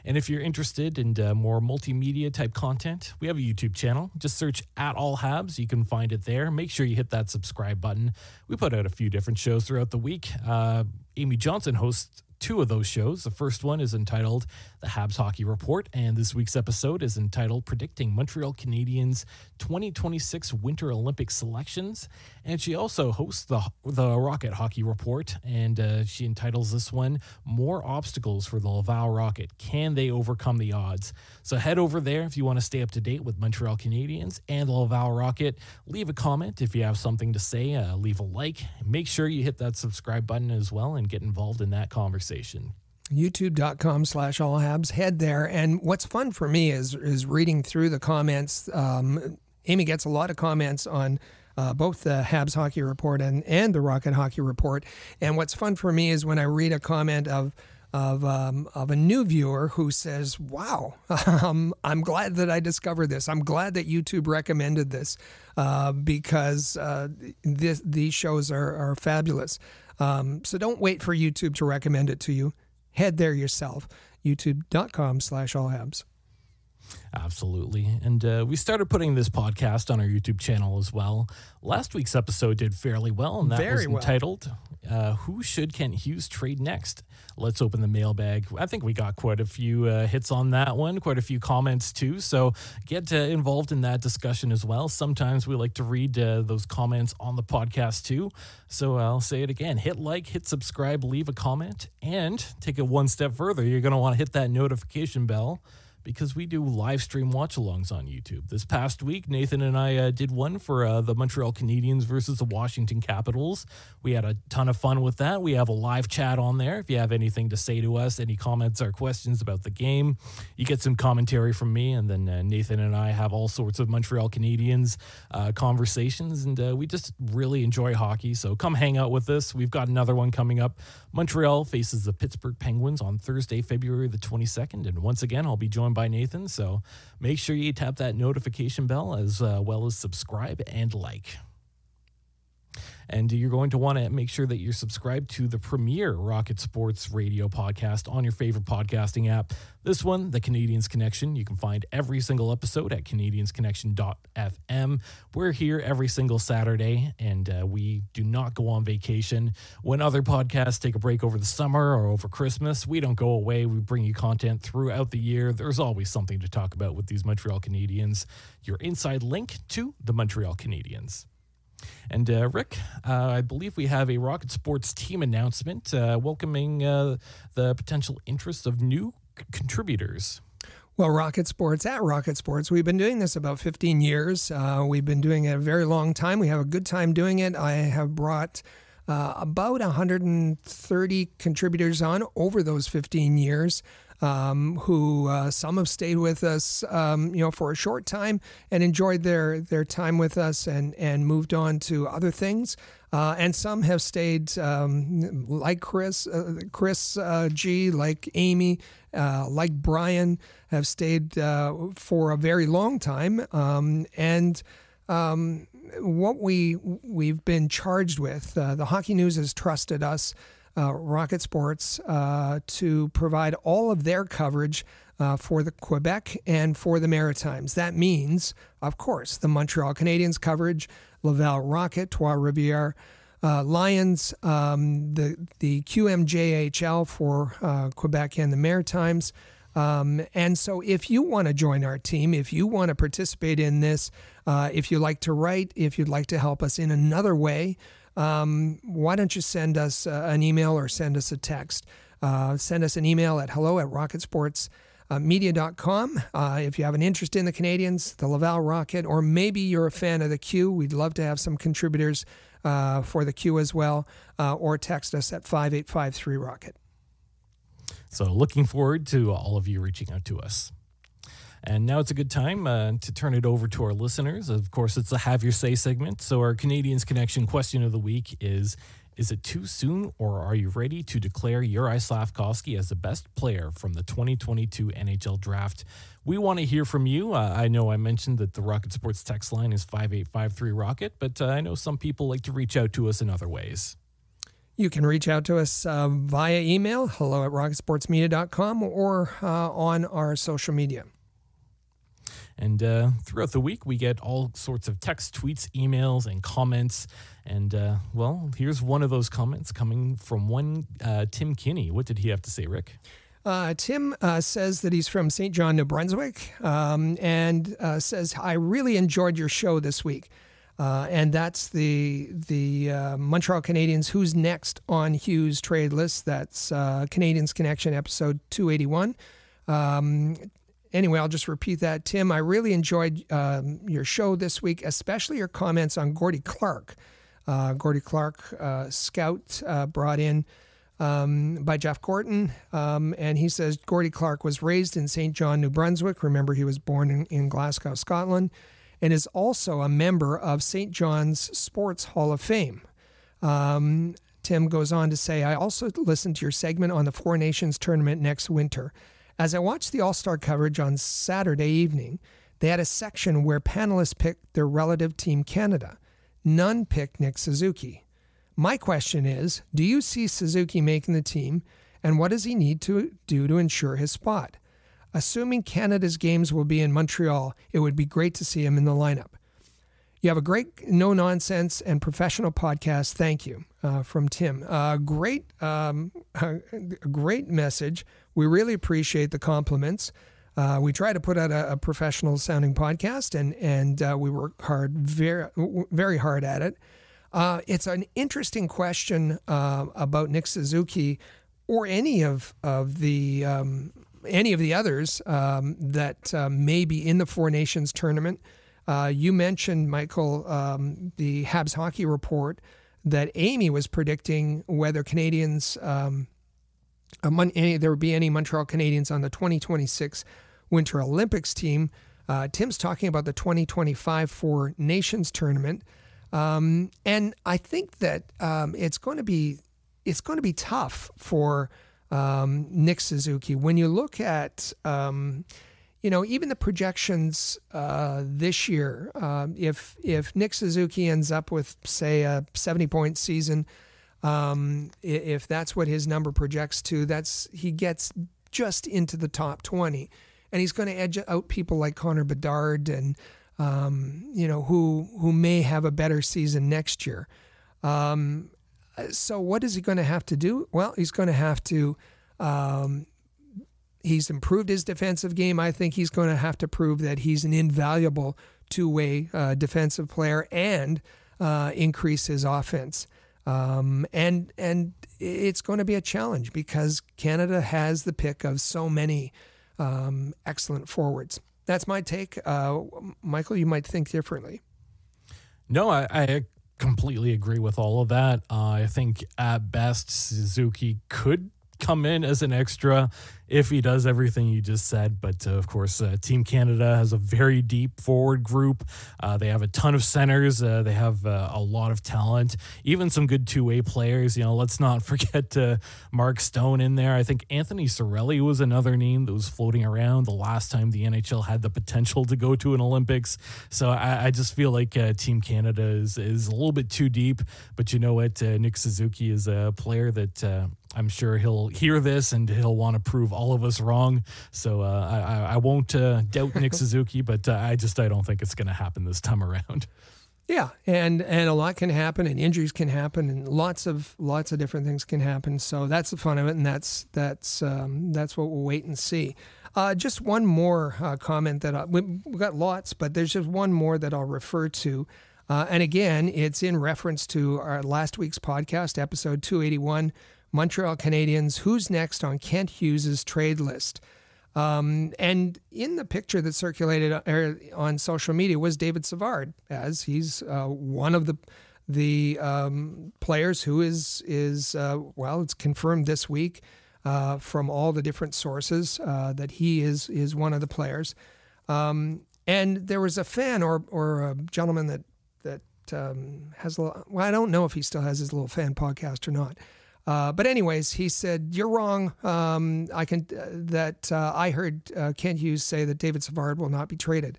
S2: And if you're interested in uh, more multimedia type content, we have a YouTube channel. Just search at All Habs. You can find it there. Make sure you hit that subscribe button. We put out a few different shows throughout the week. Uh, Amy Johnson hosts two of those shows. The first one is entitled The Habs Hockey Report, and this week's episode is entitled Predicting Montreal Canadiens 2026 Winter Olympic Selections. And she also hosts the, the Rocket Hockey Report, and uh, she entitles this one More Obstacles for the Laval Rocket. Can they overcome the odds? So head over there if you want to stay up to date with Montreal Canadiens and the Laval Rocket. Leave a comment if you have something to say, uh, leave a like. Make sure you hit that subscribe button as well and get involved in that conversation
S3: youtube.com slash all habs head there and what's fun for me is is reading through the comments um, amy gets a lot of comments on uh, both the Habs Hockey Report and, and the Rocket Hockey Report. And what's fun for me is when I read a comment of of um, of a new viewer who says, "Wow, um, I'm glad that I discovered this. I'm glad that YouTube recommended this uh, because uh, this, these shows are, are fabulous." Um, so don't wait for YouTube to recommend it to you. Head there yourself. YouTube.com slash all habs.
S2: Absolutely. And uh, we started putting this podcast on our YouTube channel as well. Last week's episode did fairly well, and that
S3: Very
S2: was entitled uh, Who Should Kent Hughes Trade Next? Let's open the mailbag. I think we got quite a few uh, hits on that one, quite a few comments too. So get uh, involved in that discussion as well. Sometimes we like to read uh, those comments on the podcast too. So I'll say it again hit like, hit subscribe, leave a comment, and take it one step further. You're going to want to hit that notification bell because we do live stream watch alongs on YouTube. This past week, Nathan and I uh, did one for uh, the Montreal Canadiens versus the Washington Capitals. We had a ton of fun with that. We have a live chat on there. If you have anything to say to us, any comments or questions about the game, you get some commentary from me. And then uh, Nathan and I have all sorts of Montreal Canadiens uh, conversations. And uh, we just really enjoy hockey. So come hang out with us. We've got another one coming up. Montreal faces the Pittsburgh Penguins on Thursday, February the 22nd. And once again, I'll be joined by Nathan. So make sure you tap that notification bell as uh, well as subscribe and like. And you're going to want to make sure that you're subscribed to the premier Rocket Sports radio podcast on your favorite podcasting app. This one, The Canadiens Connection, you can find every single episode at CanadiensConnection.fm. We're here every single Saturday, and uh, we do not go on vacation. When other podcasts take a break over the summer or over Christmas, we don't go away. We bring you content throughout the year. There's always something to talk about with these Montreal Canadiens. Your inside link to the Montreal Canadiens. And uh, Rick, uh, I believe we have a Rocket Sports team announcement uh, welcoming uh, the potential interest of new c- contributors.
S3: Well, Rocket Sports, at Rocket Sports, we've been doing this about 15 years. Uh, we've been doing it a very long time. We have a good time doing it. I have brought uh, about 130 contributors on over those 15 years um, who uh, some have stayed with us, um, you know, for a short time and enjoyed their their time with us and and moved on to other things. Uh, and some have stayed, um, like Chris, uh, Chris uh, G, like Amy, uh, like Brian, have stayed uh, for a very long time. Um, and um, what we we've been charged with, the Hockey News has trusted us uh, Rocket Sports uh, to provide all of their coverage uh, for the Quebec and for the Maritimes. That means, of course, the Montreal Canadiens coverage, Laval Rocket, Trois Rivières. Uh, Lions, um, the the QMJHL for uh, Quebec and the Maritimes, um, and so if you want to join our team, if you want to participate in this, uh, if you like to write, if you'd like to help us in another way, um, why don't you send us uh, an email or send us a text? Uh, send us an email at hello at rocketsportsmedia.com. Uh, if you have an interest in the Canadiens, the Laval Rocket, or maybe you're a fan of the Q, we'd love to have some contributors uh, for the Q as well, uh, or text us at 5853 Rocket.
S2: So, looking forward to all of you reaching out to us. And now it's a good time uh, to turn it over to our listeners. Of course, it's the Have Your Say segment. So, our Canadiens Connection question of the week is Is it too soon, or are you ready to declare Juraj Slafkovsky as the best player from the 2022 NHL draft? We want to hear from you. Uh, I know I mentioned that the Rocket Sports text line is 5853 Rocket, but uh, I know some people like to reach out to us in other ways.
S3: You can reach out to us uh, via email, hello at rocketsportsmedia.com, or uh, on our social media.
S2: And uh, throughout the week, we get all sorts of text, tweets, emails, and comments. And uh, well, here's one of those comments coming from one uh, Tim Kinney. What did he have to say, Rick?
S3: Uh, Tim uh, says that he's from St. John, New Brunswick, um, and uh, says, I really enjoyed your show this week. Uh, and that's the the uh, Montreal Canadiens. Who's next on Hughes trade list? That's uh, Canadiens Connection episode 281. Um, anyway, I'll just repeat that. Tim, I really enjoyed um, your show this week, especially your comments on Gordie Clark. Uh, Gordie Clark, uh, scout uh, brought in um, by Jeff Gorton. Um, and he says Gordie Clark was raised in St. John, New Brunswick. Remember, he was born in, in Glasgow, Scotland and is also a member of St. John's Sports Hall of Fame. Um, Tim goes on to say, I also listened to your segment on the Four Nations tournament next winter. As I watched the All Star coverage on Saturday evening, they had a section where panelists picked their relative team Canada. None picked Nick Suzuki. My question is Do you see Suzuki making the team, and what does he need to do to ensure his spot? Assuming Canada's games will be in Montreal, it would be great to see him in the lineup. You have a great, no nonsense, and professional podcast. Thank you uh, from Tim. Uh, great, um, great message. We really appreciate the compliments. Uh, we try to put out a, a professional sounding podcast, and and uh, we work hard, very very hard at it. Uh, it's an interesting question about Nick Suzuki or any of of the um, any of the others um, that uh, may be in the Four Nations tournament. Uh, you mentioned, Michael, um, the Habs hockey report that Amy was predicting whether Canadiens, um, any, there would be any Montreal Canadiens on the 2026 Winter Olympics team. Uh, Tim's talking about the 2025 Four Nations tournament. Um, and I think that um, it's going to be it's going to be tough for um, Nick Suzuki. When you look at, um, you know, even the projections uh, this year, um, if if Nick Suzuki ends up with say a seventy point season, um, if that's what his number projects to, that's he gets just into the top twenty, and he's going to edge out people like Connor Bedard and um, you know who who may have a better season next year. Um, so what is he going to have to do? Well, he's going to have to. Um, he's improved his defensive game. I think he's going to have to prove that he's an invaluable two-way uh, defensive player and uh, increase his offense. Um, and and it's going to be a challenge because Canada has the pick of so many um, excellent forwards. That's my take. Uh, Michael, you might think differently.
S2: No, I, I completely agree with all of that. Uh, I think at best Suzuki could come in as an extra if he does everything you just said. But uh, of course, uh, Team Canada has a very deep forward group. Uh, they have a ton of centers. Uh, they have uh, a lot of talent, even some good two way players. You know, let's not forget uh, Mark Stone in there. I think Anthony Cirelli was another name that was floating around the last time the NHL had the potential to go to an Olympics. So I, I just feel like Team Canada is, is a little bit too deep. But you know what? Nick Suzuki is a player that I'm sure he'll hear this and he'll want to prove all of us wrong. So uh, I, I won't uh, doubt Nick Suzuki, but uh, I just I don't think it's going to happen this time around.
S3: Yeah, and and a lot can happen, and injuries can happen, and lots of lots of different things can happen. So that's the fun of it, and that's that's um, that's what we'll wait and see. Uh, just one more uh, comment that I, we've got lots, but there's just one more that I'll refer to. Uh, and again, it's in reference to our last week's podcast, episode 281, Montreal Canadiens, who's next on Kent Hughes' trade list. Um, and in the picture that circulated uh, on social media was David Savard, as he's uh, one of the the um, players who is is uh, well, it's confirmed this week uh, from all the different sources uh, that he is is one of the players. Um, and there was a fan or or a gentleman that that um, has a little, well, I don't know if he still has his little fan podcast or not. Uh, but anyways, he said you're wrong. Um, I can uh, that uh, I heard uh, Kent Hughes say that David Savard will not be traded.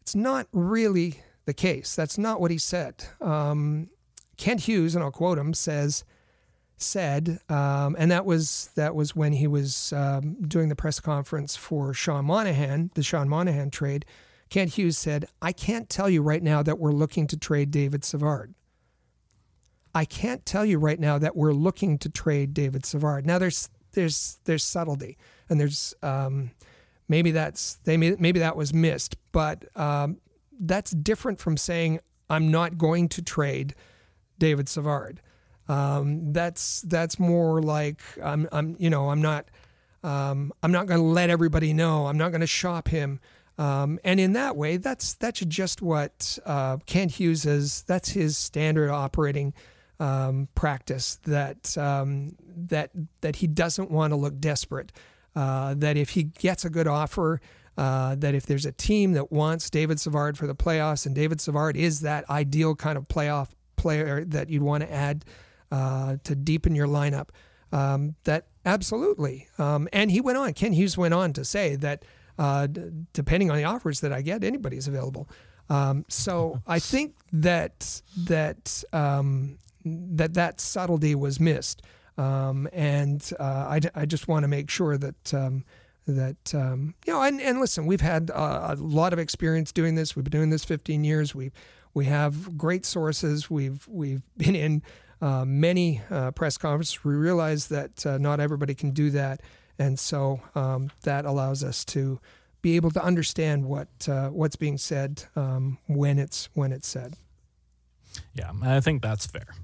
S3: It's not really the case. That's not what he said. Um, Kent Hughes, and I'll quote him, says said, um, and that was that was when he was um, doing the press conference for Sean Monahan, the Sean Monahan trade. Kent Hughes said, "I can't tell you right now that we're looking to trade David Savard. I can't tell you right now that we're looking to trade David Savard. Now there's there's there's subtlety and there's um, maybe that's they may, maybe that was missed, but um, that's different from saying I'm not going to trade David Savard. Um, that's that's more like I'm I'm you know I'm not um, I'm not going to let everybody know. I'm not going to shop him. Um, and in that way, that's that's just what uh, Kent Hughes is. That's his standard operating um, practice. That um, that that he doesn't want to look desperate. Uh, that if he gets a good offer, uh, that if there's a team that wants David Savard for the playoffs, and David Savard is that ideal kind of playoff player that you'd want to add uh, to deepen your lineup, um, that absolutely. Um, and he went on. Kent Hughes went on to say that uh, d- depending on the offers that I get, anybody's available. Um, so I think that that um, that that subtlety was missed, um, and uh, I, I just want to make sure that um, that um, you know. And, and listen, we've had a, a lot of experience doing this. We've been doing this 15 years. We we have great sources. We've we've been in uh, many uh, press conferences. We realize that uh, not everybody can do that, and so um, that allows us to be able to understand what uh, what's being said um, when it's when it's said.
S2: Yeah, I think that's fair.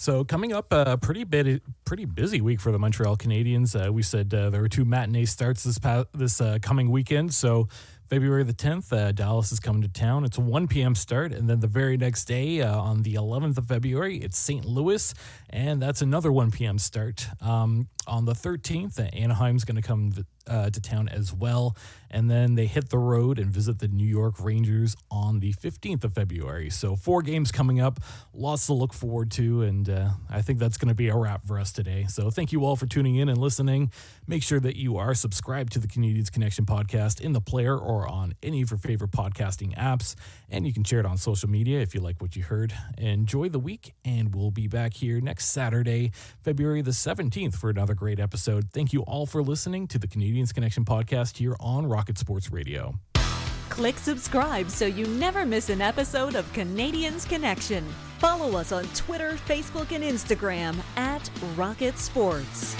S2: So coming up, a pretty bit, pretty busy week for the Montreal Canadiens. Uh, we said uh, there were two matinee starts this past, this uh, coming weekend. So February the 10th, uh, Dallas is coming to town. It's a 1 p.m. start. And then the very next day, uh, on the 11th of February, it's St. Louis. And that's another 1 p.m. start. Um, on the 13th, Anaheim's going to come uh, to town as well. And then they hit the road and visit the New York Rangers on the 15th of February. So, four games coming up, lots to look forward to. And uh, I think that's going to be a wrap for us today. So, thank you all for tuning in and listening. Make sure that you are subscribed to the Canadiens Connection podcast in the player or on any of your favorite podcasting apps. And you can share it on social media if you like what you heard. Enjoy the week, and we'll be back here next Saturday, February the 17th, for another great episode. Thank you all for listening to the Canadiens Connection podcast here on Rocket Sports Radio.
S1: Click subscribe so you never miss an episode of Canadiens Connection. Follow us on Twitter, Facebook, and Instagram at Rocket Sports.